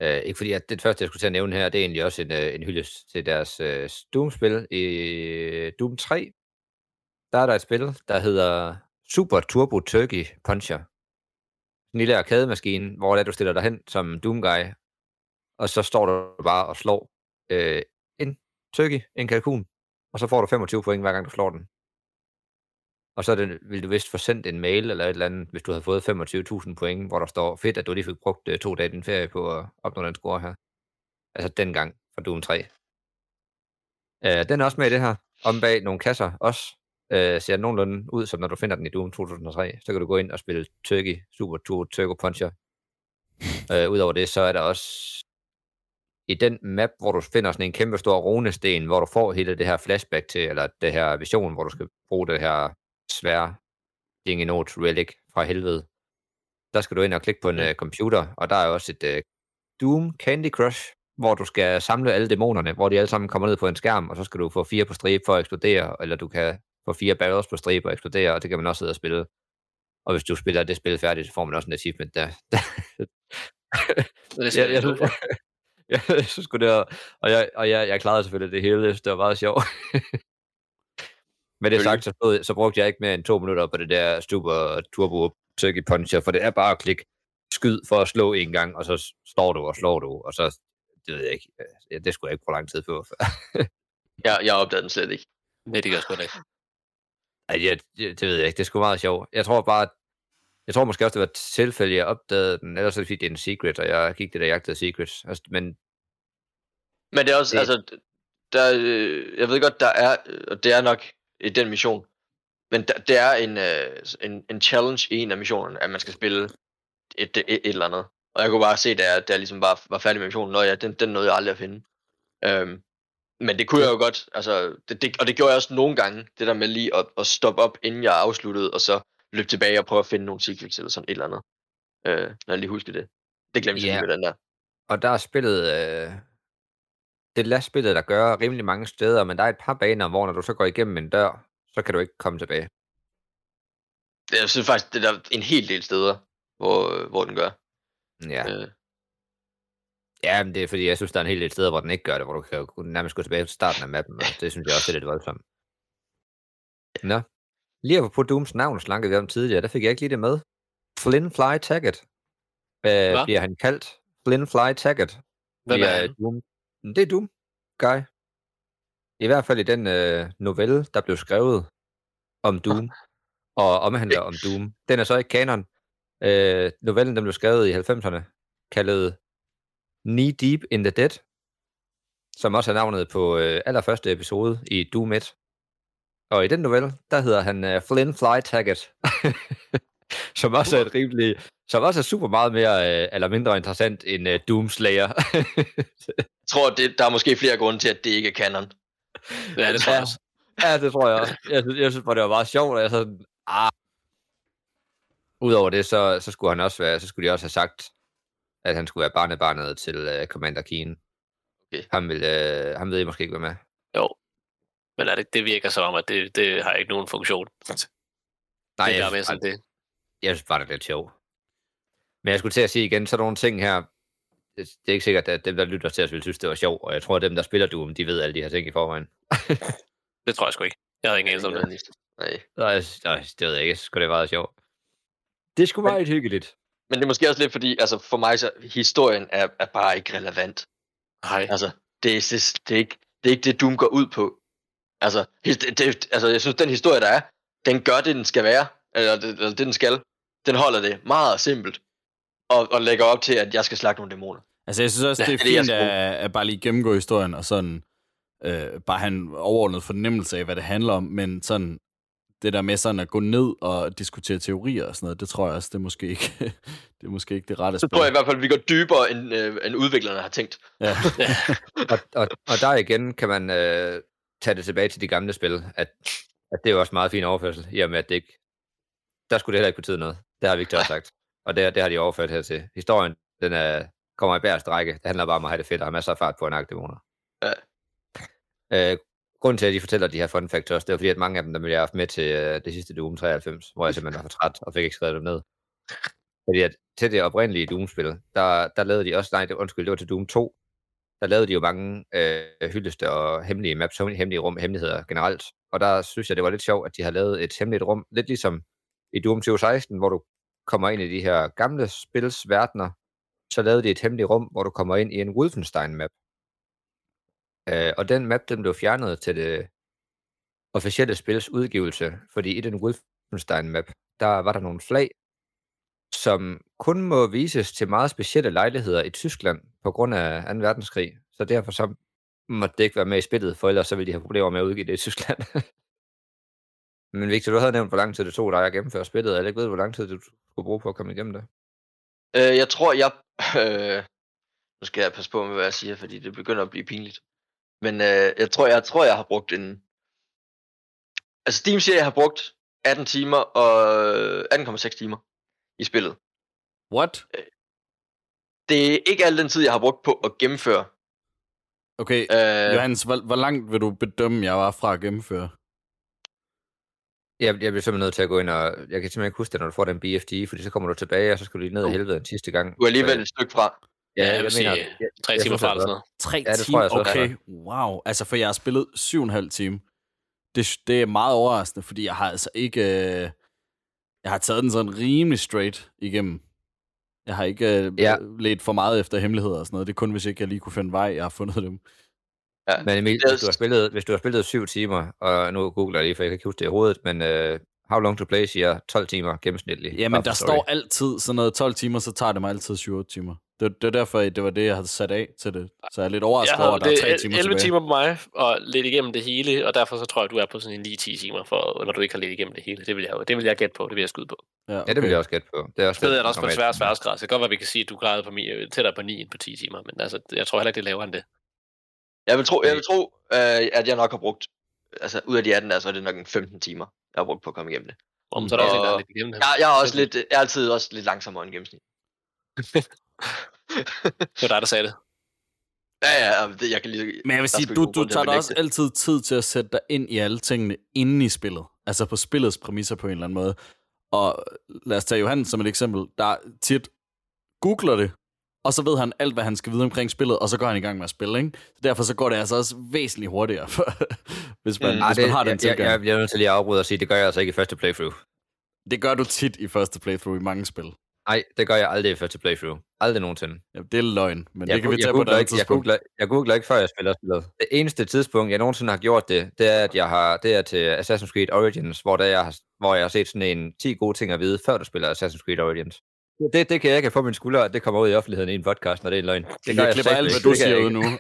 Øh, ikke fordi, at det første, jeg skulle til at nævne her, det er egentlig også en, øh, en hyldest til deres øh, Doom-spil. I øh, Doom 3, der er der et spil, der hedder Super Turbo Turkey Puncher. En lille arcade-maskine, hvor du stiller dig hen som Doom-guy, og så står du bare og slår øh, en turkey, en kalkun, og så får du 25 point, hver gang du slår den. Og så den, vil du vist få sendt en mail eller et eller andet, hvis du havde fået 25.000 point, hvor der står, fedt, at du lige fik brugt øh, to dage i din ferie på at opnå den score her. Altså dengang. fra Doom 3. Øh, den er også med i det her. Om bag nogle kasser også. Øh, ser nogenlunde ud, som når du finder den i Doom 2003. Så kan du gå ind og spille Turkey, Super Tour, Turbo Puncher. Øh, Udover det, så er der også i den map, hvor du finder sådan en kæmpe stor runesten, hvor du får hele det her flashback til, eller det her vision, hvor du skal bruge det her svære Dingenot Relic fra helvede. Der skal du ind og klikke på en uh, computer, og der er også et uh, Doom Candy Crush, hvor du skal samle alle dæmonerne, hvor de alle sammen kommer ned på en skærm, og så skal du få fire på stribe for at eksplodere, eller du kan få fire barrels på stribe og eksplodere, og det kan man også sidde og spille. Og hvis du spiller det spil færdigt, så får man også en achievement der. <laughs> Det er jeg, <laughs> jeg, synes, jeg, jeg synes det var, og jeg, og jeg, jeg klarede selvfølgelig det hele, jeg det var meget sjovt. <laughs> Med det sagt, så, stod, så brugte jeg ikke mere end to minutter på det der Super Turbo Turkey Puncher, for det er bare at klikke skyd for at slå en gang, og så står du og slår du, og så, det ved jeg ikke, ja, det skulle jeg ikke bruge lang tid på. <laughs> Jeg, jeg opdagede den slet ikke. Nej, det gør sgu da ikke. Ej, jeg, det, det ved jeg ikke, det skulle meget sjovt. Jeg tror bare, jeg tror måske også, det var et tilfælde, jeg opdagede den, ellers er det fordi, det er en secret, og jeg gik det der jagtede secrets. Altså, men Men det er også, Det- altså, der, øh, jeg ved godt, der er, øh, og det er nok i den mission, men der, det er en, øh, en, en challenge i en af missionerne, at man skal spille et, et, et eller andet. Og jeg kunne bare se, da jeg, da jeg ligesom bare var færdig med missionen, og ja, den, den nåede jeg aldrig at finde. Øhm, men det kunne jeg jo godt, altså, det, det, og det gjorde jeg også nogle gange, det der med lige at, at stoppe op, inden jeg afsluttede, og så løbe tilbage og prøve at finde nogle secrets eller sådan et eller andet. Øh, når jeg lige husker det. Det glemte jeg yeah. med den der. Og der er spillet, øh, det spillet, der gør rimelig mange steder, men der er et par baner, hvor når du så går igennem en dør, så kan du ikke komme tilbage. Jeg synes faktisk, det er der en hel del steder, hvor, hvor den gør. Ja. Øh, ja, men det er fordi, jeg synes, der er en hel del steder, hvor den ikke gør det, hvor du kan jo nærmest gå tilbage til starten af mappen, og det synes jeg også er lidt voldsomt. Nå. Lige på Dooms navn snakkede vi om tidligere, der fik jeg ikke lige det med. Flynn Fly Taggart. Øh, Hvad? bliver han kaldt Flynn Fly Taggart. Hvem er han? Doom. Det er Doom, guy. I hvert fald i den øh, novelle, der blev skrevet om Doom, og omhandler om Doom. Den er så ikke kanon. Øh, novellen, den blev skrevet i 90'erne, kaldet Knee Deep in the Dead, som også er navnet på øh, allerførste episode i Doom 1. Og i den novelle, der hedder han øh, Flynn Fly Taggart, <laughs> som også er et rimelig, som også er super meget mere øh, eller mindre interessant end øh, Doom Slayer. jeg tror, det, der er måske flere grunde til, at det ikke er canon. Ja, det tror jeg også. ja, det tror jeg også. Jeg synes, jeg synes bare, det var meget sjovt, og jeg sådan, ah. Udover det, så, så skulle han også være, så skulle de også have sagt, at han skulle være barnebarnet til øh, Commander Keen. Okay. Han, vil, øh, han ved I måske ikke være med. Jo. Men er det, det virker som om, at det, det har ikke nogen funktion. Nej, det er jeg, med sådan det. Jeg synes bare, det er lidt sjovt. Men jeg skulle til at sige igen, så nogle ting her, det, det er ikke sikkert, at dem, der lytter til os, vil synes, det var sjovt, og jeg tror, at dem, der spiller Doom, de ved alle de her ting i forvejen. <laughs> Det tror jeg sgu ikke. Jeg havde ingen anelse om det. Nej. Nej, nej, det ved jeg ikke. Synes, det er meget sjovt. Det er sgu meget hyggeligt. Men det er måske også lidt fordi, altså for mig så, historien er, er bare ikke relevant. Nej. Altså, det er, det, det, er ikke, det er ikke det, Doom går ud på. Altså, det, det, altså, jeg synes, den historie, der er, den gør det, den skal være. Eller det, eller det den skal. Den holder det meget simpelt. Og, og lægger op til, at jeg skal slagte nogle dæmoner. Altså, jeg synes også, det er det det, fint bruge. at, at bare lige gennemgå historien, og sådan øh, bare have en overordnet fornemmelse af, hvad det handler om, men sådan det der med sådan at gå ned og diskutere teorier og sådan noget, det tror jeg også, det er måske ikke <laughs> det, er måske ikke det rette Så spil. tror jeg i hvert fald, at vi går dybere, end, øh, end udviklerne har tænkt. <laughs> Ja. og, og, og der igen kan man øh, tage det tilbage til de gamle spil, at, at det er jo også meget fin overførsel, i og med at det ikke, der skulle det heller ikke betyde noget. Det har Victor sagt. Og det, det har de overført her til. Historien, den er, kommer i bærest række. Det handler bare om at have det fedt og have masser af fart på en akdæmoner. Ja. Øh, grunden til, at de fortæller de her fun facts også, det er fordi, at mange af dem, der ville jeg have haft med til øh, det sidste Doom 93, hvor jeg simpelthen var for træt og fik ikke skrevet dem ned. Fordi at til det oprindelige Doom-spil, der, der lavede de også, nej, det, undskyld, det var til Doom 2, der lavede de jo mange øh, hyldeste og hemmelige maps, hemmelige rum, hemmeligheder generelt. Og der synes jeg, det var lidt sjovt, at de har lavet et hemmeligt rum, lidt ligesom i Doom 2016, hvor du kommer ind i de her gamle spilsverdener, så lavede de et hemmeligt rum, hvor du kommer ind i en Wolfenstein-map. Øh, og den map, den blev fjernet til det officielle spils udgivelse, fordi i den Wolfenstein-map, der var der nogle flag, som kun må vises til meget specielle lejligheder i Tyskland på grund af 2. verdenskrig. Så derfor så måtte det ikke være med i spillet, for ellers så ville de have problemer med at udgive det i Tyskland. <laughs> Men Victor, du havde nævnt, hvor lang tid det tog dig at gennemføre spillet. Eller ikke ved, hvor lang tid du skulle bruge på at komme igennem det? Øh, jeg tror, jeg... Øh, nu skal jeg passe på med, hvad jeg siger, fordi det begynder at blive pinligt. Men øh, jeg, tror, jeg tror, jeg har brugt en... Altså, Steam siger, jeg har brugt 18 timer og 18,6 timer i spillet. What? Det er ikke al den tid, jeg har brugt på at gennemføre. Okay, Øh, Johannes, hvor, hvor langt vil du bedømme, jeg var fra at gennemføre? Jeg, jeg bliver simpelthen nødt til at gå ind og... Jeg kan simpelthen ikke huske det, når du får den BFD, fordi så kommer du tilbage, og så skal du lige ned i helvede en sidste gang. du er alligevel et stykke fra. ja, jeg jeg, vil sige, Tre timer fra det eller sådan er noget. Tre Ja, det tror timer? jeg okay, wow. Altså, for jeg har spillet syv og en halv time. Det, det er meget overraskende, fordi jeg har altså ikke... Øh, jeg har taget den sådan rimelig straight igennem. Jeg har ikke øh, ja. let for meget efter hemmeligheder og sådan noget. Det er kun, hvis ikke jeg lige kunne finde vej, jeg har fundet dem. Ja. Men Emil, Det er- hvis du, har spillet, hvis du har spillet syv timer, og nu googler jeg lige, for jeg kan ikke huske det i hovedet, men uh, How Long to Play siger 12 timer gennemsnitligt. Jamen, der story. står altid sådan noget 12 timer, så tager det mig altid 7-8 timer. Det, det er derfor, det var det, jeg havde sat af til det. Så jeg er lidt overrasket over, at der er det 3 timer 11 tilbage. timer på mig, og lidt igennem det hele, og derfor så tror jeg, du er på sådan en 9-10 timer, for, når du ikke har lidt igennem det hele. Det vil jeg, det vil jeg gætte på, det vil jeg skyde på. Ja, Ja, det vil jeg også gætte på. Det er også lidt da også på en svær sværhedsgrad. Så det kan godt være, at vi kan sige, at du græder på tættere på 9 end på 10 timer, men altså, jeg tror heller ikke, det er lavere end det. Jeg vil tro, jeg vil tro øh, at jeg nok har brugt... Altså, ud af de 18 der, så er det nok en 15 timer, jeg har brugt på at komme igennem det. Om så er der også en, der er Og- lidt igennem det. Jeg, jeg er også lidt, jeg er altid også lidt langsommere end gennemsnit. <laughs> Det var dig, der sagde det. Ja, ja, det, jeg kan lige... Men jeg vil sige, du, du tager dig også altid tid til at sætte dig ind i alle tingene inde i spillet. Altså på spillets præmisser på en eller anden måde. Og lad os tage Johan som et eksempel, der tit googler det, og så ved han alt, hvad han skal vide omkring spillet, og så går han i gang med at spille, ikke? Så derfor så går det altså også væsentligt hurtigere, <laughs> hvis man, Mm. hvis man det, har den jeg, jeg, tilgang. jeg bliver nødt til lige at afbryde og sige, det gør jeg altså ikke i første playthrough. Det gør du tit i første playthrough i mange spil. Nej, det gør jeg aldrig i første playthrough. Aldrig nogensinde. Ja, det er løgn, men Jeg, det kan vi jeg, tage på et googler andet ikke, jeg, googler, jeg googler ikke, før jeg spiller spillet. Det eneste tidspunkt, jeg nogensinde har gjort det, det er, at jeg har, det er til Assassin's Creed Origins, hvor, der jeg har, hvor jeg har set sådan en 10 gode ting at vide, før du spiller Assassin's Creed Origins. Det, det kan jeg ikke på min skulder, at det kommer ud i offentligheden i en podcast, når det er en løgn. Det Jeg klipper alt, hvad ikke. du siger ud ikke. nu. <laughs>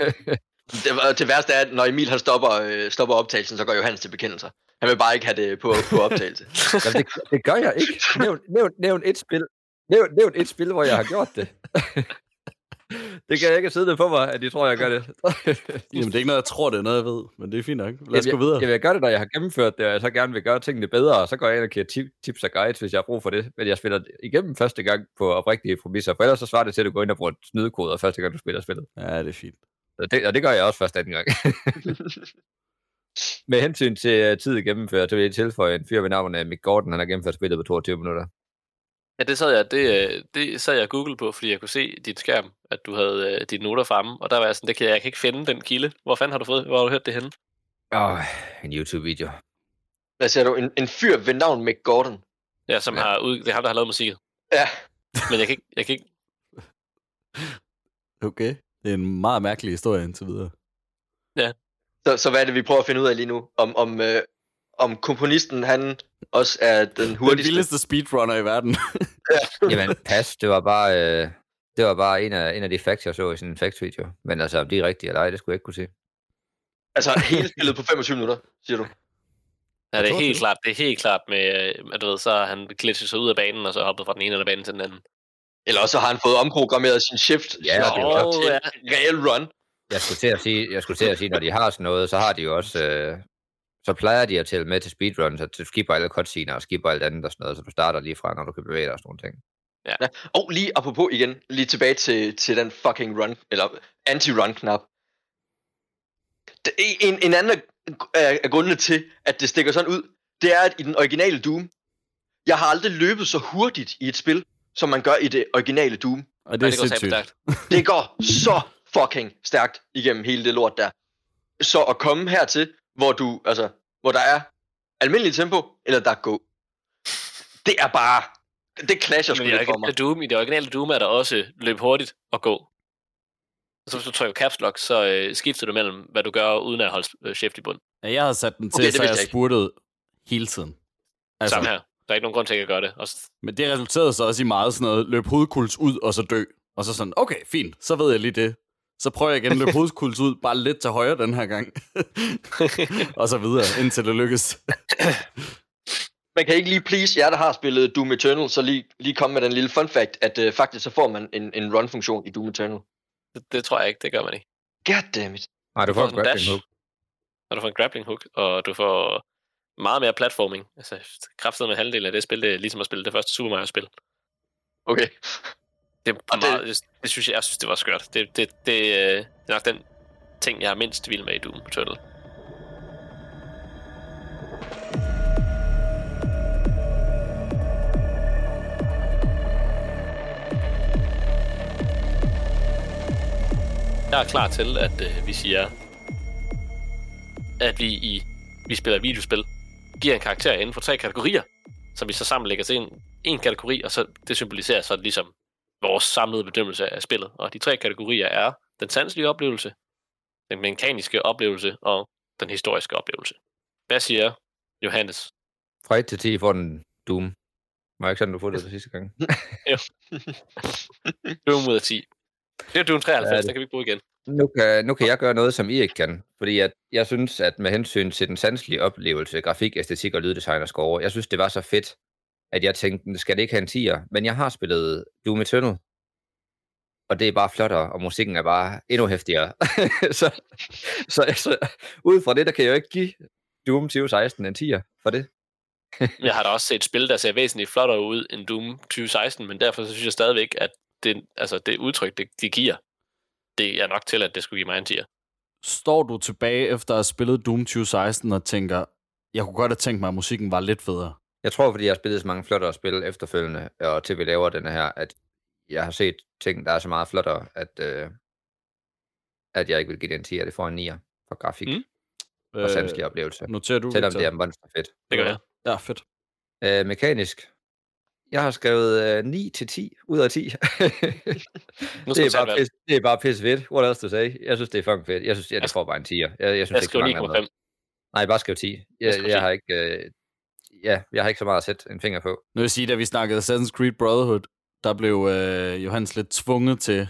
Det, det værste er, at når Emil han stopper, øh, stopper optagelsen, så går Johannes til bekendelser. Han vil bare ikke have det på, på optagelse. <laughs> Jamen, det, det gør jeg ikke. Nævn, nævn, nævn et spil. Nævn, nævn et spil, hvor jeg har gjort det. <laughs> det kan jeg ikke sidde på mig, at de tror, jeg gør det. <laughs> Jamen, det er ikke noget, jeg tror, det er noget, jeg ved, men det er fint nok. Lad os gå Jamen, videre. Jeg, jeg vil gøre det, når jeg har gennemført det, og jeg så gerne vil gøre tingene bedre, og så går jeg ind og giver tip, tips og guides, hvis jeg har brug for det. Men jeg spiller igennem første gang på oprigtige præmisser, for ellers så svarer det til, at du går ind og bruger snydekoder første gang, du spiller spillet. Ja, det er fint. Og det, og det gør jeg også først anden gang. <laughs> Med hensyn til uh, tid at gennemføre, så vil jeg tilføje en fyr ved navn af Mick Gordon, han har gennemført spillet på 22 minutter. Ja, det sad jeg, det, øh, det sad jeg og googlede på, fordi jeg kunne se dit skærm, at du havde øh, dine noter fremme, og der var jeg sådan, det kan jeg, jeg kan ikke finde den kilde. Hvor fanden har du fået, hvor har du hørt det henne? Åh, oh, en YouTube-video. Hvad siger du? En, en fyr ved navn Mick Gordon. Ja, som Ja. ja. har ud, det er ham, der har lavet musikken. Ja, Men jeg kan ikke, jeg kan ikke <laughs> Okay. Det er en meget mærkelig historie indtil videre. så, så hvad er det, vi prøver at finde ud af lige nu? Om, om, øh, om komponisten, han også er den Den hurtigste. vildeste speedrunner i verden. <laughs> Jamen, pas, det var bare, øh, det var bare en af, en af de facts, jeg så i sådan en facts-video. Men altså, om de er rigtige eller ej, det skulle jeg ikke kunne sige. Altså hele spillet på 25 minutter, siger du. Ja, det er helt klart, det er helt klart med, øh, at du ved, så han glitchet sig ud af banen, og så hoppet fra den ene eller banen til den anden. Eller også har han fået omprogrammeret sin shift Ja, så det er jo- til ja. en reel run. Jeg skulle til at sige, jeg skulle til at sige når de har sådan noget, så har de jo også, øh, så plejer de at tælle med til speedrun, så du skipper alle cutscener og skipper alt andet og sådan noget, så du starter lige fra, når du kan bevæge dig og sådan nogle ting. Og lige apropos igen, lige tilbage til, til den fucking run, eller anti-run knap. Det, en, en anden af, grundene til, at det stikker sådan ud, det er, at i den originale Doom, jeg har aldrig løbet så hurtigt i et spil, som man gør i det originale Doom. Og det er det går satme sindssygt. stærkt. Det går så fucking stærkt igennem hele det lort der. Så at komme hertil, hvor du, altså, hvor der er almindelig tempo, eller der er go. Det er bare, det clasher sgu lidt for mig. Doom, i det originale Doom er der også løb hurtigt og gå. Så hvis du trykker caps lock, så øh, skifter du mellem, hvad du gør, uden at holde øh, shift i bund. Ja, jeg havde sat den til, Okay, så jeg jeg spurtede hele tiden. Altså, Samme her. Der er ikke nogen grund til, at jeg gør det. Og s- Men det resulterede så også i meget sådan noget, løb hovedkuls ud og så dø. Og så sådan, okay, fint, så ved jeg lige det. Så prøver jeg igen at løbe hovedskuls ud, bare lidt til højre den her gang. <laughs> og så videre, indtil det lykkes. Man kan ikke lige please jer, der har spillet Doom Eternal, så lige, lige komme med den lille fun fact, at uh, faktisk så får man en, en run-funktion i Doom Eternal. Det, det tror jeg ikke, det gør man ikke. Goddammit. Nej, du Du får får en en grappling dash. hook. Og du får en grappling hook, og du får meget mere platforming. Altså, kraftet med halvdelen af det spil, det er ligesom at spille det første Super Mario-spil. Okay. Det, er Og det- meget, det, det, synes jeg, jeg synes, det var skørt. Det, det, det, øh, det er nok den ting, jeg er mindst vild med i Doom Eternal. Jeg er klar til, at øh, vi siger, at vi i vi spiller videospil, giver en karakter inden for tre kategorier, som vi så sammen lægger til en, en kategori, og så det symboliserer så ligesom vores samlede bedømmelse af spillet. Og de tre kategorier er den sanselige oplevelse, den mekaniske oplevelse og den historiske oplevelse. Hvad siger Johannes? Fra 1 til 10 får den Doom. Var ikke sådan, du får det sidste gang? <laughs> Doom ud af 10. Det er Doom 93, Ja, det- det kan vi ikke bruge igen. Nu kan, nu kan jeg gøre noget, som I ikke kan. Fordi at jeg synes, at med hensyn til den sanselige oplevelse, grafik, æstetik og lyddesign og score, jeg synes, det var så fedt, at jeg tænkte, skal det ikke have en 10'er? Men jeg har spillet Doom Eternal, og det er bare flottere, og musikken er bare endnu hæftigere. <laughs> så, så, så ud fra det, der kan jeg jo ikke give Doom 2016 en 10'er for det. <laughs> Jeg har da også set spil, der ser væsentligt flottere ud end Doom 2016, men derfor så synes jeg stadigvæk, at det, altså det udtryk, det, de giver, det er nok til, at det skulle give mig en 10'er. Står du tilbage efter at have spillet Doom 2016 og tænker, jeg kunne godt have tænkt mig, at musikken var lidt federe. Jeg tror, fordi jeg har spillet så mange flottere spil efterfølgende, og til vi laver den her, at jeg har set ting, der er så meget flottere, at, øh, at jeg ikke vil give den 10, at det får en 9'er for grafik Mm. og sanselig oplevelse. Noterer du, Selvom Victor? det er monster fedt. Det gør jeg. Ja, fedt. Øh, mekanisk. Jeg har skrevet øh, 9 til 10 ud af 10. <laughs> Nu det, er bare pis, det er bare pisse fedt. What else to say? Jeg synes, det er fucking fedt. Jeg synes, Jeg det får bare en 10'er. Jeg, jeg synes Jeg ikke, så skriver mange andre. 9,5. Nej, bare skriv 10. Jeg Jeg, jeg, 10. har ikke, øh, ja, jeg har ikke så meget at sætte en finger på. Nu vil jeg sige, da vi snakkede Assassin's Creed Brotherhood, der blev øh, Johannes lidt tvunget til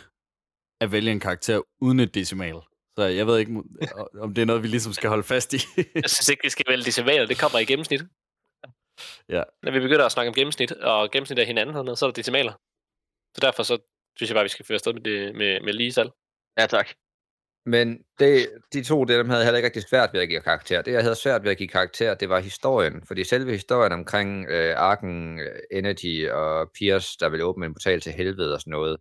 at vælge en karakter uden et decimal. Så jeg ved ikke, om <laughs> det er noget, vi ligesom skal holde fast i. Jeg synes ikke, vi skal vælge decimaler. Det kommer i gennemsnit. Ja. Når vi begynder at snakke om gennemsnit, og gennemsnit af hinanden, og noget, så er der decimaler. Så derfor så synes jeg bare, vi skal føre afsted med, det, med, med lige salg. Ja, tak. Men det, de to, det, dem havde jeg heller ikke rigtig svært ved at give karakter. Det, jeg havde svært ved at give karakter, det var historien. Fordi selve historien omkring øh, Arken, øh, Energy og Pierce, der ville åbne en portal til helvede og sådan noget,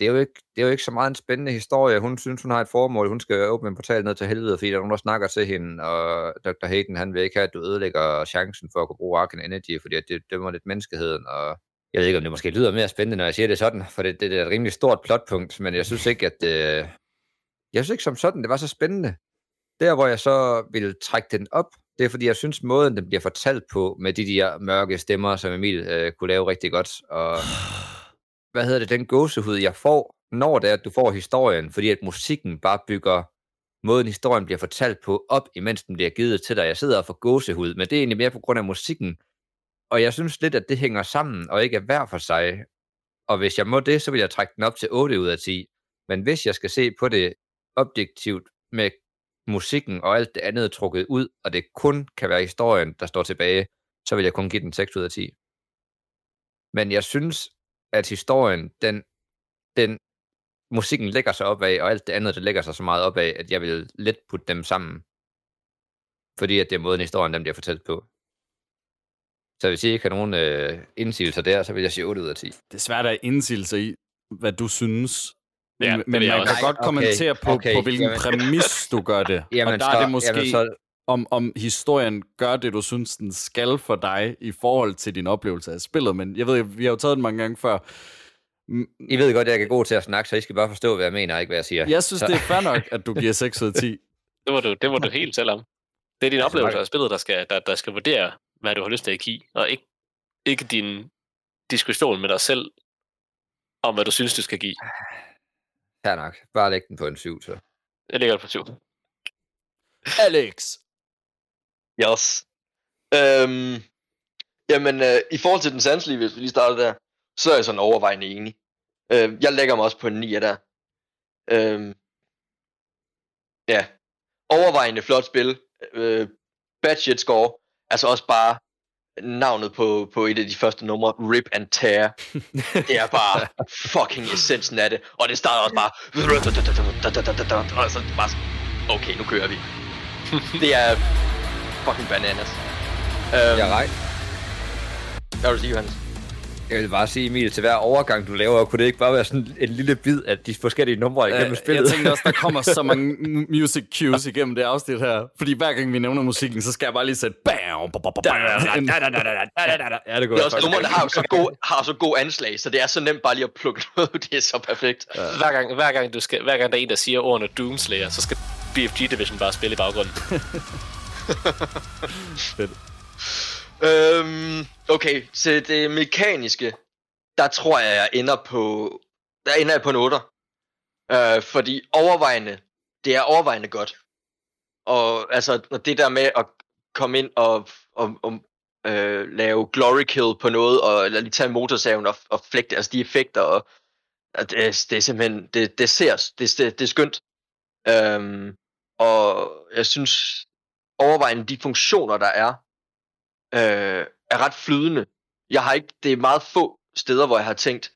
det er, jo ikke, det er jo ikke så meget en spændende historie. Hun synes, hun har et formål. Hun skal åbne en portal ned til helvede, fordi der er nogen, der snakker til hende, og Dr. Hayden, han vil ikke have, at du ødelægger chancen for at kunne bruge Arken Energy, fordi det dømmer lidt menneskeheden, og jeg ved ikke, om det måske lyder mere spændende, når jeg siger det sådan, for det, det, det er et rimelig stort plotpunkt, men jeg synes ikke, at det, jeg synes ikke som sådan, det var så spændende. Der, hvor jeg så ville trække den op, det er fordi, jeg synes, måden, den bliver fortalt på, med de der mørke stemmer, som Emil øh, kunne lave rigtig godt, og <sighs> hvad hedder det, den gåsehud, jeg får, når det er, at du får historien, fordi at musikken bare bygger måden, historien bliver fortalt på, op, imens den bliver givet til dig. Jeg sidder og får gåsehud, men det er egentlig mere på grund af musikken. Og jeg synes lidt, at det hænger sammen, og ikke er hver for sig. Og hvis jeg må det, så vil jeg trække den op til 8 ud af 10. Men hvis jeg skal se på det objektivt med musikken og alt det andet trukket ud, og det kun kan være historien, der står tilbage, så vil jeg kun give den 6 ud af 10. Men jeg synes, at historien, den, den musikken lægger sig op af, og alt det andet, det lægger sig så meget op af, at jeg vil let putte dem sammen. Fordi at det er måden, historien dem bliver fortalt på. Så hvis I ikke har nogen øh, indsigelser der, så vil jeg sige 8 ud af 10. Det er svært at indsilde i, hvad du synes. Ja, men man også. kan godt Okay, kommentere på, okay, på hvilken jamen. præmis du gør det. <laughs> Jamen, og der så, er det måske, jamen, så, om, om historien gør det, du synes, den skal for dig i forhold til din oplevelse af spillet. Men jeg ved, vi har jo taget den mange gange før. I ved godt, at jeg er god til at snakke, så I skal bare forstå, hvad jeg mener, og ikke hvad jeg siger. Jeg synes, så, det er fair nok, at du giver 6 ud af 10. <laughs> Det var du, det var du helt selv om. Det er din oplevelse af spillet, der skal, der, der skal vurdere, hvad du har lyst til at give, og ikke, ikke din diskussion med dig selv om, hvad du synes, du skal give. Fair nok. Bare læg den på en 7, så. Jeg ligger på 7. Alex! Yes. Øhm, jamen, øh, i forhold til den sanselige, hvis vi lige starter der, så er jeg sådan overvejende enig. Øh, jeg lægger mig også på en 9 der. Øhm, ja, overvejende flot spil. Øh, bad shit score. Altså også bare navnet på, på et af de første numre, Rip and Tear. Det er bare fucking essensen af det. Og det starter også bare... Og så bare sådan, okay, nu kører vi. Det er fucking bananas. Øhm, Jeg er ret. Hvad vil du sige, Johannes? Jeg vil bare sige, Emil, til hver overgang, du laver, kunne det ikke bare være sådan en lille bid af de forskellige numre igennem Øh, spillet? Jeg tænkte også, der kommer så mange mu- music cues igennem det afsnit her. Fordi hver gang vi nævner musikken, så skal jeg bare lige sætte bam, bam, bam, bam, Ja, det går Det er også, numrene har jo så god, har så god anslag, så det er så nemt bare lige at plukke noget. ud. Det er så perfekt. Hver gang, hver, gang du skal, hver gang der er en, der siger ordene Doomslayer, så skal BFG Division bare spille i baggrunden. Øhm, okay, til det mekaniske, der tror jeg, jeg ender på, der ender jeg på en 8. Øh, fordi overvejende, det er overvejende godt. Og altså, når det der med at komme ind og, og, og øh, lave glory kill på noget, og, eller lige tage motorsaven og, og flægte, altså de effekter, og, og det, det er simpelthen, det, det ser, det, det, det er skønt. Øhm, og jeg synes, overvejende de funktioner, der er, øh, er ret flydende. Jeg har ikke, det er meget få steder, hvor jeg har tænkt,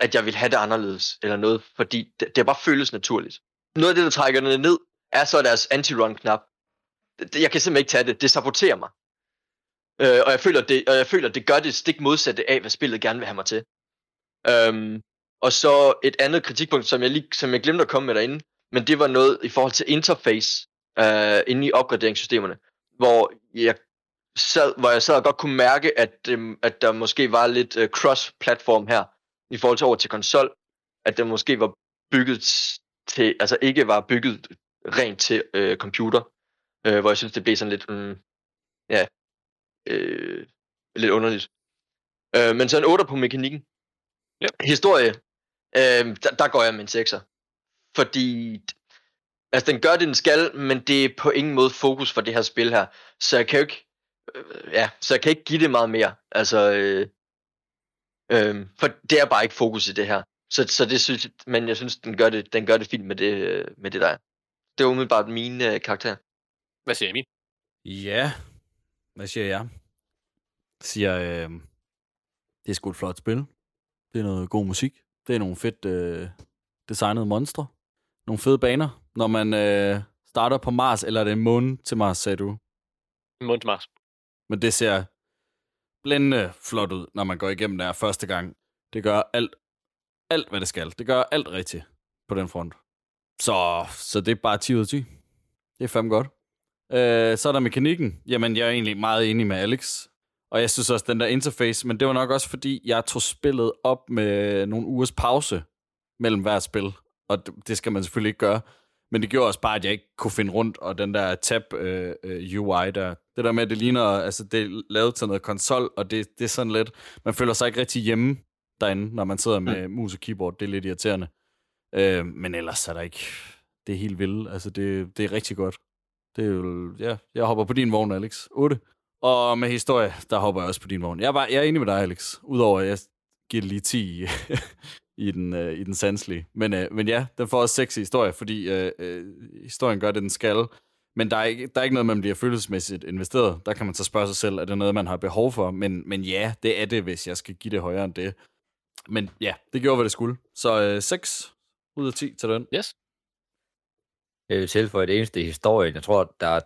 at jeg vil have det anderledes, eller noget, fordi det, det bare føles naturligt. Noget af det, der trækker det ned, er så deres anti-run-knap. Jeg kan simpelthen ikke tage det. Det saboterer mig. Øh, og, jeg føler, det, og jeg føler, det gør det stik modsatte af, hvad spillet gerne vil have mig til. Øhm, og så et andet kritikpunkt, som jeg, lige, som jeg glemte at komme med derinde, men det var noget i forhold til interface øh, inde i opgraderingssystemerne, hvor jeg sad, hvor jeg sad og godt kunne mærke, at, øhm, at der måske var lidt øh, cross-platform her, i forhold til over til konsol, at det måske var bygget til, altså ikke var bygget rent til øh, computer, øh, hvor jeg synes, det blev sådan lidt, mm, ja, øh, lidt underligt. Øh, men så en 8 på mekanikken. Ja. Historie, øh, der, der går jeg med en 6'er. Fordi, altså den gør det, den skal, men det er på ingen måde fokus for det her spil her. Så jeg kan jo ikke, øh, ja, så jeg kan ikke give det meget mere. Altså, øh, øh, for det er bare ikke fokus i det her. Så, så det synes jeg, men jeg synes, den gør det, den gør det fint med det, med det der. er. Det var umiddelbart min øh, karakter. Hvad siger Emil? Ja, hvad siger jeg? Siger, øh, det er sgu et flot spil. Det er noget god musik. Det er nogle fedt øh, designede monstre. Nogle fede baner. Når man øh, starter på Mars, eller er det månen til Mars, sagde du? Mund til Mars. Men det ser blændende flot ud, når man går igennem der første gang. Det gør alt, alt hvad det skal. Det gør alt rigtigt på den front. Så, så det er bare 10 ud af 10. Det er fandme godt. Øh, så er der mekanikken. Jamen, jeg er egentlig meget enig med Alex. Og jeg synes også, den der interface, men det var nok også fordi, jeg tog spillet op med nogle ugers pause mellem hver spil. Og det, det skal man selvfølgelig ikke gøre. Men det gjorde også bare, at jeg ikke kunne finde rundt, og den der tab øh, øh, UI der, det der med, at det ligner, altså det er lavet til noget konsol, og det, det er sådan lidt, man føler sig ikke rigtig hjemme derinde, når man sidder med mm. mus og keyboard, det er lidt irriterende. Øh, men ellers er der ikke, det er helt vildt, altså det, det er rigtig godt. Det er jo, ja, jeg hopper på din vogn, Alex. 8. Og med historie, der hopper jeg også på din vogn. Jeg er, bare, jeg er enig med dig, Alex. Udover, at jeg giver lige 10 <laughs> i, den, øh, i den sanselige. Men, øh, men ja, den får også 6 i historie, fordi øh, øh, historien gør det, den skal. Men der er, ikke, der er ikke noget, man bliver følelsesmæssigt investeret. Der kan man så spørge sig selv, er det noget, man har behov for? Men, men ja, det er det, hvis jeg skal give det højere end det. Men ja, det gjorde, hvad det skulle. Så øh, 6 ud af 10 til den. Yes. Jeg vil tilføje det eneste i historien. Jeg tror, der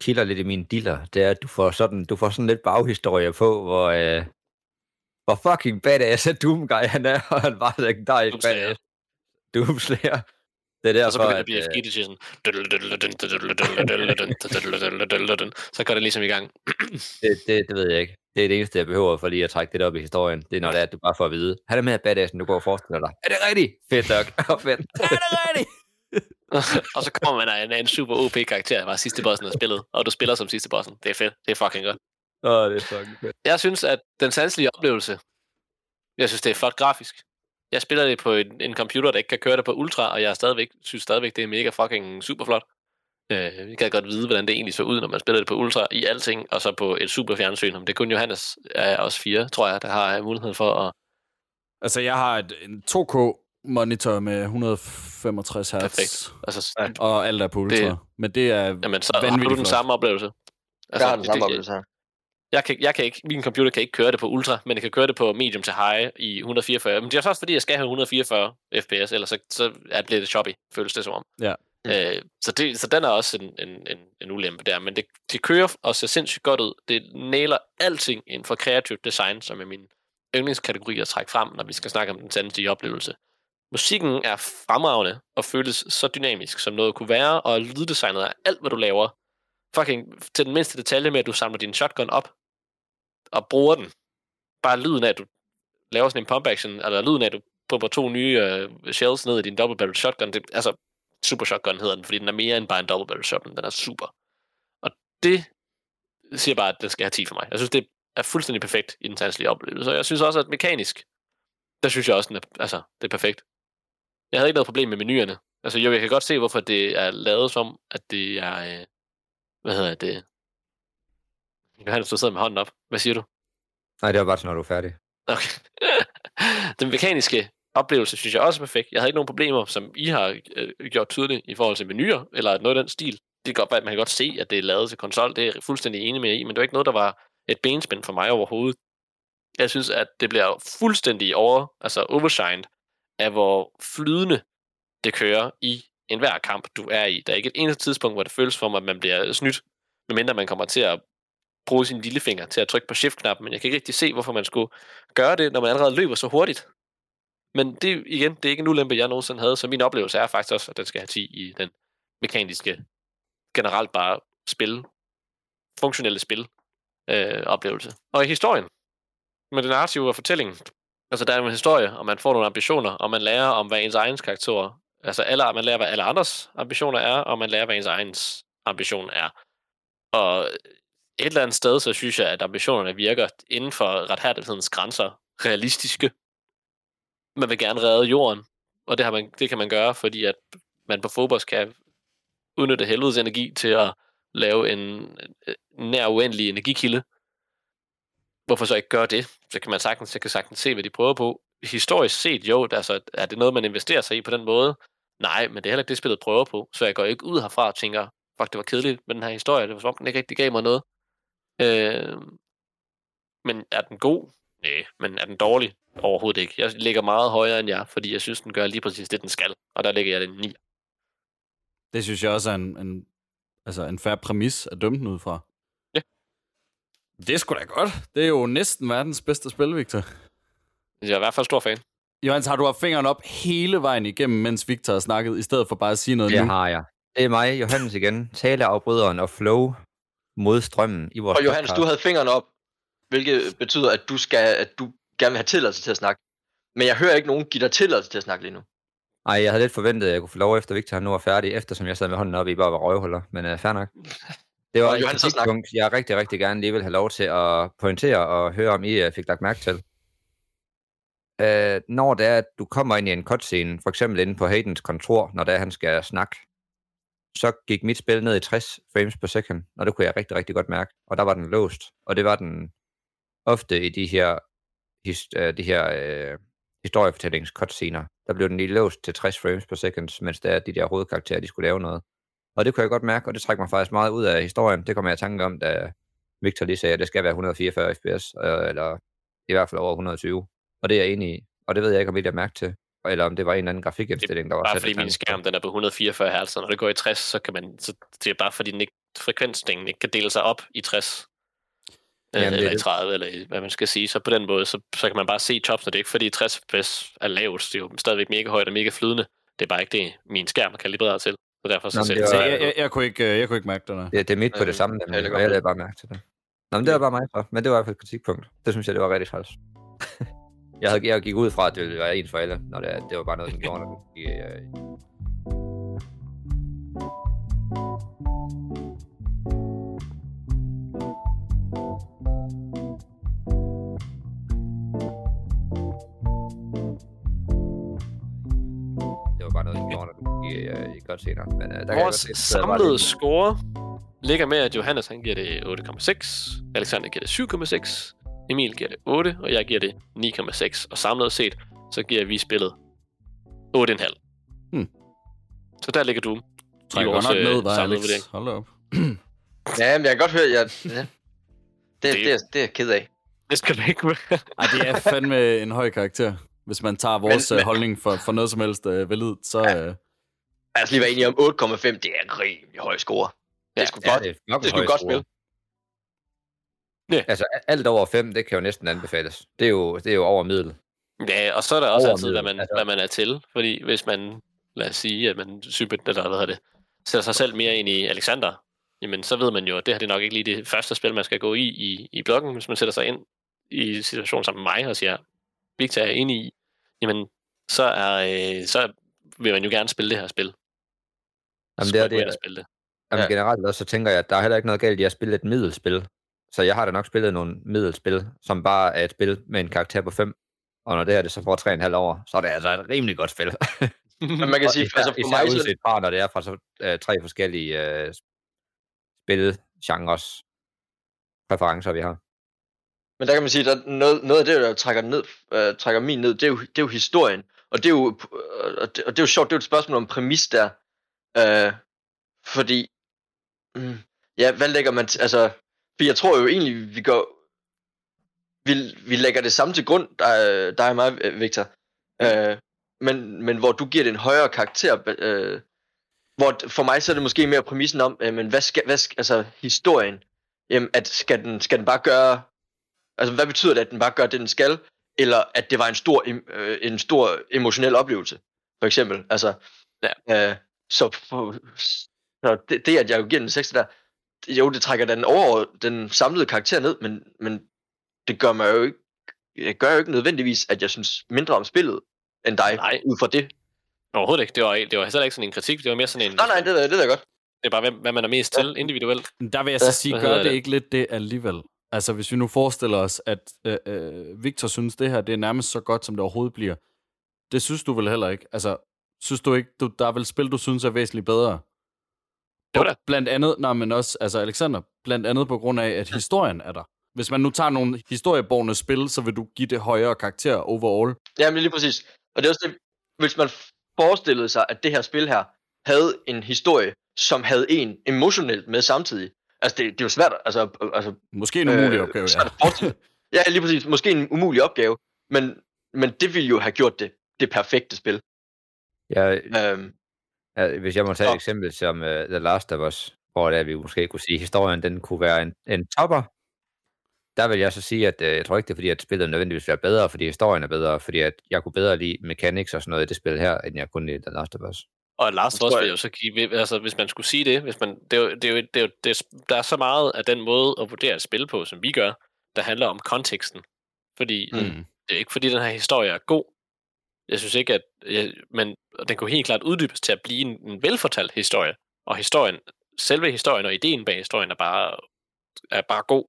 kilder lidt i mine diller. Det er, at du får sådan, du får sådan lidt baghistorie på, hvor, øh, hvor fucking badass er Doomguy han er, og han var legendarisk badass. Doomslayer. Det er Og så derfor, begynder at, BFG øh, til sådan... Så går det ligesom i gang. det, det, det ved jeg ikke. Det er det eneste, jeg behøver for lige at trække det op i historien. Det er, når det er, at du bare får at vide. Han er med badassen, du går og forestiller dig. Er det rigtigt? Fedt nok. fedt. Er det rigtigt? og så kommer man af en, af en super OP-karakter, var sidste bossen af spillet, og du spiller som sidste bossen. Det er fedt. Det er fucking godt. Åh, oh, det er fucking fedt. Jeg synes, at den sanselige oplevelse, jeg synes, det er flot grafisk. Jeg spiller det på en, en computer, der ikke kan køre det på ultra, og jeg er stadigvæk, synes stadigvæk, det er mega fucking super flot. Øh, vi kan godt vide, hvordan det egentlig så ud, når man spiller det på ultra i alting, og så på et super fjernsyn. Det er kun Johannes af os fire, tror jeg, der har mulighed for at... Altså, jeg har et, en 2K monitor med 165 Hz. Perfekt. Altså. Og alt er på ultra. Det- Men det er jamen, så har du den flot. samme oplevelse. Altså, jeg har den det- samme det- oplevelse her. Jeg kan, jeg kan ikke, min computer kan ikke køre det på ultra, men det kan køre det på medium til high i 144. Men det er også fordi, jeg skal have 144 fps, ellers så, så er- bliver det choppy, føles det som om. Ja. Øh, så, det, så den er også en, en, en, en ulempe der, men det, det kører og ser sindssygt godt ud. Det nailer alting inden for kreativt design, som er min yndlingskategori at trække frem, når vi skal snakke om den sandige oplevelse. Musikken er fremragende og føles så dynamisk, som noget kunne være, og lyddesignet er alt, hvad du laver. Fucking til den mindste detalje med, at du samler din shotgun op og bruger den. Bare lyden af, at du laver sådan en pump action, eller lyden af, at du pumper to nye uh, shells ned i din double barrel shotgun. Det, altså, super shotgun hedder den, fordi den er mere end bare en double barrel shotgun. Den er super. Og det siger bare, at den skal have 10 for mig. Jeg synes, det er fuldstændig perfekt i den sanselige oplevelse. Og jeg synes også, at mekanisk, der synes jeg også, den er, altså, det er perfekt. Jeg havde ikke noget problem med menuerne. Altså, jo, jeg kan godt se, hvorfor det er lavet som, at det er, øh, hvad hedder det? Johannes, du sidder med hånden op. Hvad siger du? Nej, det var bare sådan, når du er færdig. Okay. <laughs> den mekaniske oplevelse synes jeg også er perfekt. Jeg havde ikke nogen problemer, som I har øh, gjort tydeligt i forhold til menuer, eller noget af den stil. Det kan godt være, at man kan godt se, at det er lavet til konsol. Det er jeg fuldstændig enig med i, men det var ikke noget, der var et benspænd for mig overhovedet. Jeg synes, at det bliver fuldstændig over, altså overshined, af hvor flydende det kører i enhver kamp, du er i. Der er ikke et eneste tidspunkt, hvor det føles for mig, at man bliver snydt, medmindre man kommer til at bruge sin lillefinger til at trykke på shift-knappen, men jeg kan ikke rigtig se, hvorfor man skulle gøre det, når man allerede løber så hurtigt. Men det igen, det er ikke en ulempe, jeg nogensinde havde, så min oplevelse er faktisk også, at den skal have 10 i den mekaniske, generelt bare spil, funktionelle spil øh, oplevelse. Og i historien, med den narrative og fortællingen, altså der er en historie, og man får nogle ambitioner, og man lærer om, hvad ens egen karakter, altså alle, man lærer, hvad alle andres ambitioner er, og man lærer, hvad ens egen ambition er. Og et eller andet sted, så synes jeg, at ambitionerne virker inden for retfærdighedens grænser realistiske. Man vil gerne redde jorden, og det, har man, det kan man gøre, fordi at man på fodbold kan udnytte helvedes energi til at lave en en nær uendelig energikilde. Hvorfor så ikke gøre det? Så kan man sagtens, så kan sagtens se, hvad de prøver på. Historisk set, jo, altså, er det noget, man investerer sig i på den måde? Nej, men det er heller ikke det, spillet prøver på. Så jeg går ikke ud herfra og tænker, fuck, det var kedeligt med den her historie. Det var som om, den ikke rigtig gav mig noget. Øh, men er den god? Nej, men er den dårlig? Overhovedet ikke. Jeg ligger meget højere end jer, fordi jeg synes, den gør lige præcis det, den skal. Og der ligger jeg den 9. Det synes jeg også er en, en, altså en færre præmis at dømme den ud fra. Ja. Det er sgu da godt. Det er jo næsten verdens bedste spil, Victor. Jeg er i hvert fald stor fan. Johannes, har du haft fingeren op hele vejen igennem, mens Victor har snakket, i stedet for bare at sige noget Det nu? har jeg. Det er mig, Johannes igen. Taleafbryderen og flow mod strømmen i vores Og Johannes, du podcast. havde fingrene op, hvilket betyder, at du, skal, at du gerne vil have tilladelse til at snakke. Men jeg hører ikke nogen give dig tilladelse til at snakke lige nu. Ej, jeg havde lidt forventet, at jeg kunne få lov efter Victor han nu er færdig, eftersom jeg sad med hånden op i bare var røvhuller, men uh, fair nok. <laughs> Det var et kritikpunkt, jeg rigtig, rigtig gerne lige vil have lov til at pointere og høre, om I uh, fik lagt mærke til. Uh, når det er, at du kommer ind i en cutscene, for eksempel inde på Haydens kontor, når det er, han skal snakke, så gik mit spil ned i 60 frames per second, og det kunne jeg rigtig, rigtig godt mærke. Og der var den låst, og det var den ofte i de her, his, uh, de her uh, historiefortællings cutscener, der blev den lige låst til 60 frames per second, mens det er de der hovedkarakterer, de skulle lave noget. Og det kunne jeg godt mærke, og det trækker mig faktisk meget ud af historien. Det kommer jeg i tanke om, da Victor lige sagde, at det skal være 144 fps, øh, eller i hvert fald over 120. Og det er jeg enig i. Og det ved jeg ikke, om I har mærke til. Eller om det var en eller anden grafikindstilling, der var Bare sat fordi min skærm den er på 144 Hz, og når det går i 60, så kan man, så det er bare fordi den ikke, frekvensdelen ikke kan dele sig op i 60. Jamen, Jamen, det er eller i det. 30, eller i, hvad man skal sige. Så på den måde, så, så kan man bare se chops, og det er ikke fordi 60 fps er lavt. Det er jo stadigvæk mega højt og mega flydende. Det er bare ikke det, min skærm er kalibreret til. Så derfor så Nå, Så var- jeg, jeg, jeg, kunne ikke, øh, jeg kunne ikke mærke det. Nej. Det, det er mit på Øh, det samme, ja, nemlig, det jeg lavede bare mærke til det. Nå, men det var bare mig så. Men det var i hvert fald et kritikpunkt. Det synes jeg, det var rigtig træls. <laughs> jeg, havde, jeg gik ud fra, at det være ens for alle, når det, det var bare noget, den gjorde, når den gik, øh, var øh, i godt senere. Men, øh, der kan jeg Vores var bare samlede score ligger med, at Johannes han giver det 8,6, Alexander giver det 7,6, Emil giver det 8, og jeg giver det 9,6. Og samlet set, så giver vi spillet 8,5. Hmm. Så der ligger du. Trækker godt nok øh, ned, var Alex. vurdering. Hold op. Ja, men jeg kan godt høre, at jeg... Ja. Det, det, <laughs> Det- det, er, det er jeg ked af. Det skal du ikke <laughs> Ej, det er fandme en høj karakter. Hvis man tager vores Men- men, men- holdning for, for noget som helst uh, validt, så... Uh, Lad os lige være enige om 8,5. Det er en rimelig høj score. Det er sgu Ja, godt. det er Det er høj godt score. Spil. Altså, alt over 5, det kan jo næsten anbefales. Det er jo, det er jo over middel. Ja, og så er der også Over altid, hvad man, altså. hvad man er til. Fordi hvis man, lad os sige, at man sympet, eller hvad hedder det, sætter sig selv mere ind i Alexander, jamen så ved man jo, at det her det er nok ikke lige det første spil, man skal gå i i, i bloggen, hvis man sætter sig ind i situationen sammen med mig og siger, Victor er inde i, jamen så, er, øh, så vil man jo gerne spille det her spil. Jamen, det er det. spille det. Jamen, Ja. generelt også, så tænker jeg, at der er heller ikke noget galt i at spille et middelspil. Så jeg har da nok spillet nogle middelspil, som bare er et spil med en karakter på 5. Og når det her det så får 3,5 år, så er det altså et rimelig godt spil. Men man kan sige, især, altså for især mig, udset fra, når det er fra så, øh, tre forskellige øh, spilgenres præferencer, vi har. Men der kan man sige, at noget, noget af det, der trækker, ned, øh, trækker min ned, det er, jo, det er jo historien. Og det er jo, øh, og det, og det er jo sjovt, det er jo et spørgsmål om præmis der. Øh, fordi, mm, ja, hvad lægger man, t- altså, for jeg tror jo egentlig, vi går, vi, vi lægger det samme til grund, dig, dig og mig, Victor. Øh, men, men hvor du giver det en højere karakter, øh, hvor for mig så er det måske mere præmissen om, øh, men hvad skal, hvad skal, altså historien, jamen, at skal den, skal den bare gøre Altså, hvad betyder det, at den bare gør det, den skal? Eller at det var en stor, øh, en stor emotionel oplevelse, for eksempel. Altså, Ja. øh, så, så det, det, at jeg giver den 6 der, jo, det trækker den over den samlede karakter ned, men, men det gør mig jo ikke, det gør jo ikke nødvendigvis, at jeg synes mindre om spillet end dig, Nej. ud fra det. Overhovedet ikke. Det var, det var heller ikke sådan en kritik. Det var mere sådan en... Nej, nej, det, er- det er da godt. Det er bare, hvem, hvad man er mest til individuelt. Men Der vil jeg Ja, så sige, hvad gør det det? ikke lidt det alligevel? Altså, hvis vi nu forestiller os, at øh, øh, Victor synes, det her det er nærmest så godt, som det overhovedet bliver. Det synes du vel heller ikke? Altså, synes du ikke, du, der er vel spil, du synes er væsentligt bedre? Jo da. Blandt andet, nej, men også, altså Alexander, blandt andet på grund af, at historien er der. Hvis man nu tager nogle historieborne spil, så vil du give det højere karakter overall. Ja, men lige præcis. Og det er også det, hvis man forestillede sig, at det her spil her havde en historie, som havde en emotionelt med samtidig. Altså, det, det er jo svært, altså, altså Måske en umulig Øh, opgave, ja. <laughs> ja, lige præcis. Måske en umulig opgave, men, men det ville jo have gjort det, det perfekte spil. Jeg, Øhm, Ja, hvis jeg må tage et eksempel som uh, The Last of Us, hvor det er, vi måske kunne sige, at historien den kunne være en, en topper, der vil jeg så sige, at uh, jeg tror ikke, det er fordi, at spillet nødvendigvis er bedre, fordi historien er bedre, fordi at jeg kunne bedre lide mechanics og sådan noget i det spil her, end jeg kunne lide The Last of Us. Og tror også jeg- vil jo så give, altså hvis man skulle sige det, hvis man, det er jo, det er jo, det er jo, det er, der er så meget af den måde at vurdere et spil på, som vi gør, der handler om konteksten. Fordi mm. det er ikke fordi, den her historie er god. Jeg synes ikke, at, jeg, men den kunne helt klart uddybes til at blive en, en velfortalt historie. Og historien, selve historien og ideen bag historien er bare, er bare god.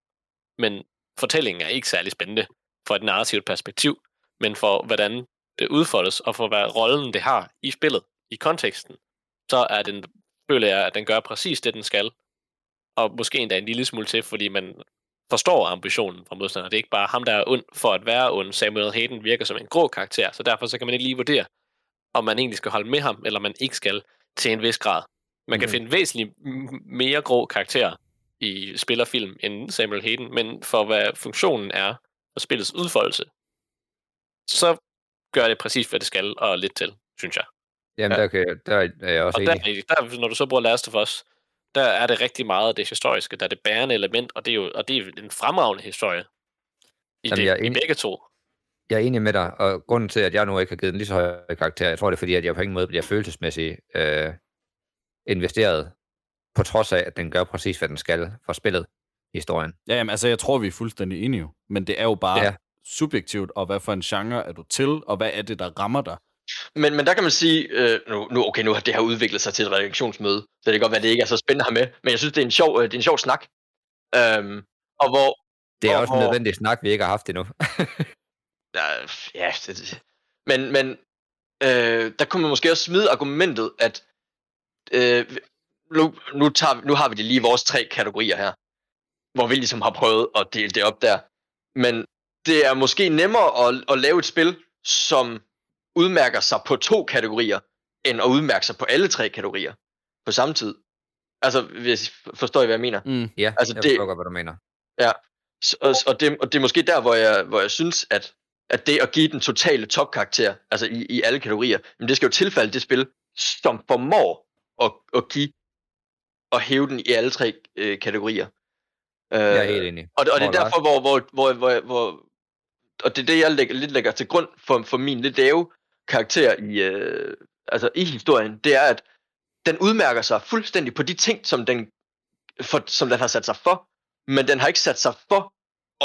Men fortællingen er ikke særlig spændende fra et narrativt perspektiv, men for hvordan det udfoldes, og for hvad rollen det har i spillet, i konteksten, så er den, føler jeg, at den gør præcis det, den skal. Og måske endda en lille smule til, fordi man forstår ambitionen fra modstander. Det er ikke bare ham, der er ond for at være ond. Samuel Hayden virker som en grå karakter, så derfor så kan man ikke lige vurdere, om man egentlig skal holde med ham, eller man ikke skal til en vis grad. Man kan Mhm. finde væsentligt mere grå karakterer i spillerfilm end Samuel Hayden, men for hvad funktionen er og spillets udfoldelse, så gør det præcis, hvad det skal, og lidt til, synes jeg. Jamen, Ja. der, kan, der er jeg også Og der, enig. der, når du så bruger Last of Us, der er det rigtig meget af det historiske, der er det bærende element, og det er jo og det er en fremragende historie. I, Jamen, det, jeg er i enig. begge to. Jeg er enig med dig, og grunden til, at jeg nu ikke har givet den lige så høj karakter, jeg tror, det er fordi, at jeg på ingen måde bliver følelsesmæssigt øh, investeret, på trods af, at den gør præcis, hvad den skal for spillet, historien. Ja, jamen, altså, jeg tror, vi er fuldstændig enige. Men det er jo bare ja. subjektivt, og hvad for en genre er du til, og hvad er det, der rammer dig? Men, men der kan man sige, øh, nu, nu, okay, nu har det her udviklet sig til et redaktionsmøde, så det kan godt være, at det ikke er så spændende her med, men jeg synes, det er en sjov, øh, det er en sjov snak. Øhm, og hvor, Det er Og også en nødvendig snak, vi ikke har haft endnu. <laughs> Ja, ja det, det. Men, men øh, der kunne man måske også smide argumentet, at øh, nu, nu, tager, nu har vi det lige vores tre kategorier her, hvor vi ligesom har prøvet at dele det op der. Men det er måske nemmere at, at lave et spil, som udmærker sig på to kategorier, end at udmærke sig på alle tre kategorier på samme tid. Altså, hvis forstår I, hvad jeg mener? Mm. Ja, Altså, altså, jeg det- forstår godt, hvad du mener. Så, og, og, det, og det er måske der, hvor jeg, hvor jeg synes, at, at det at give den totale topkarakter, altså i, i alle kategorier, men det skal jo tilfalde det spil, som formår at, at give og hæve den i alle tre øh, kategorier. Øh, Jeg er helt enig. og, det- og det er Hvor er derfor, hvor, hvor, hvor, hvor, hvor og det er det, jeg lægger, lidt lægger til grund for, for min lidt lave karakter i, øh, altså i historien, det er, at den udmærker sig fuldstændig på de ting, som den, for, som den har sat sig for, men den har ikke sat sig for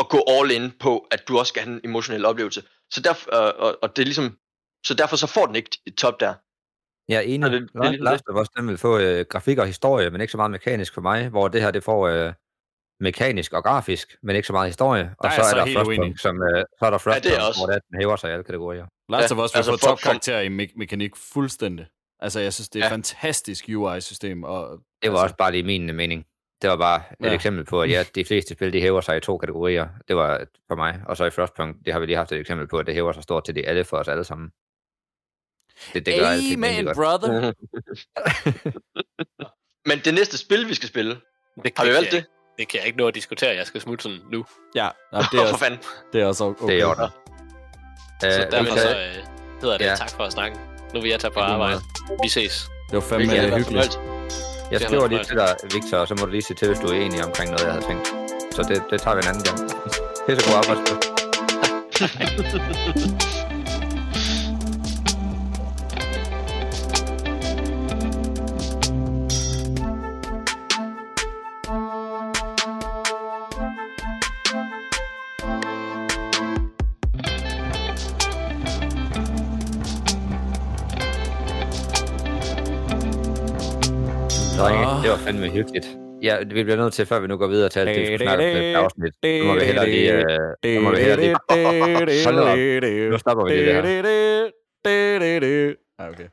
at gå all in på, at du også skal have en emotionel oplevelse. Så derfor, øh, og, og det er ligesom, så derfor så får den ikke et top der. Jeg er enig. Ja, det- det er Last, of Us, den vil få øh, grafik og historie, men ikke så meget mekanisk for mig, hvor det her, det får øh, mekanisk og grafisk, men ikke så meget historie. Og Der er så er så der. Frostpunk, som, øh, så er der Frostpunk, det er også. hvor det, er, den hæver sig i alle kategorier. Last Ja, of Us vil altså få for- topkarakter i me- mekanik fuldstændig. Altså, jeg synes, det er et Ja. fantastisk UI-system. Og, Det var altså, også bare lige min mening. Det var bare et Ja. eksempel på, at ja, de fleste spil, de hæver sig i to kategorier. Det var for mig. Og så i Frostpunk, det har vi lige haft et eksempel på, at det hæver sig stort til de alle for os alle sammen. Det, det gør Amen, godt. brother. <laughs> Men det næste spil, vi skal spille, Det, har vi valgt kan det? jeg- Det kan jeg ikke nå at diskutere. Jeg skal smutte sådan nu. Ja, ja det, er for også, fanden. det er også okay. Det er orden. Så dermed vi så øh, hedder det Ja. tak for at snakke. Nu vil jeg tage på arbejde. Vi ses. Det var fandme været hyggeligt. Jeg Det er skriver lige til dig, Victor, og så må du lige se til, hvis du er enig omkring noget, jeg havde tænkt. Så det, det tager vi en anden gang. <laughs> Pisse god arbejdsdag. <laughs> Drenge, det fandme hyggeligt. Ja, vi bliver nødt til, før vi nu går videre til alt det, vi snakker om det afsnit. Nu må vi hellere lige... Øh, nu må vi hellere lige... Hold nu op. Nu stopper vi det der. Okay.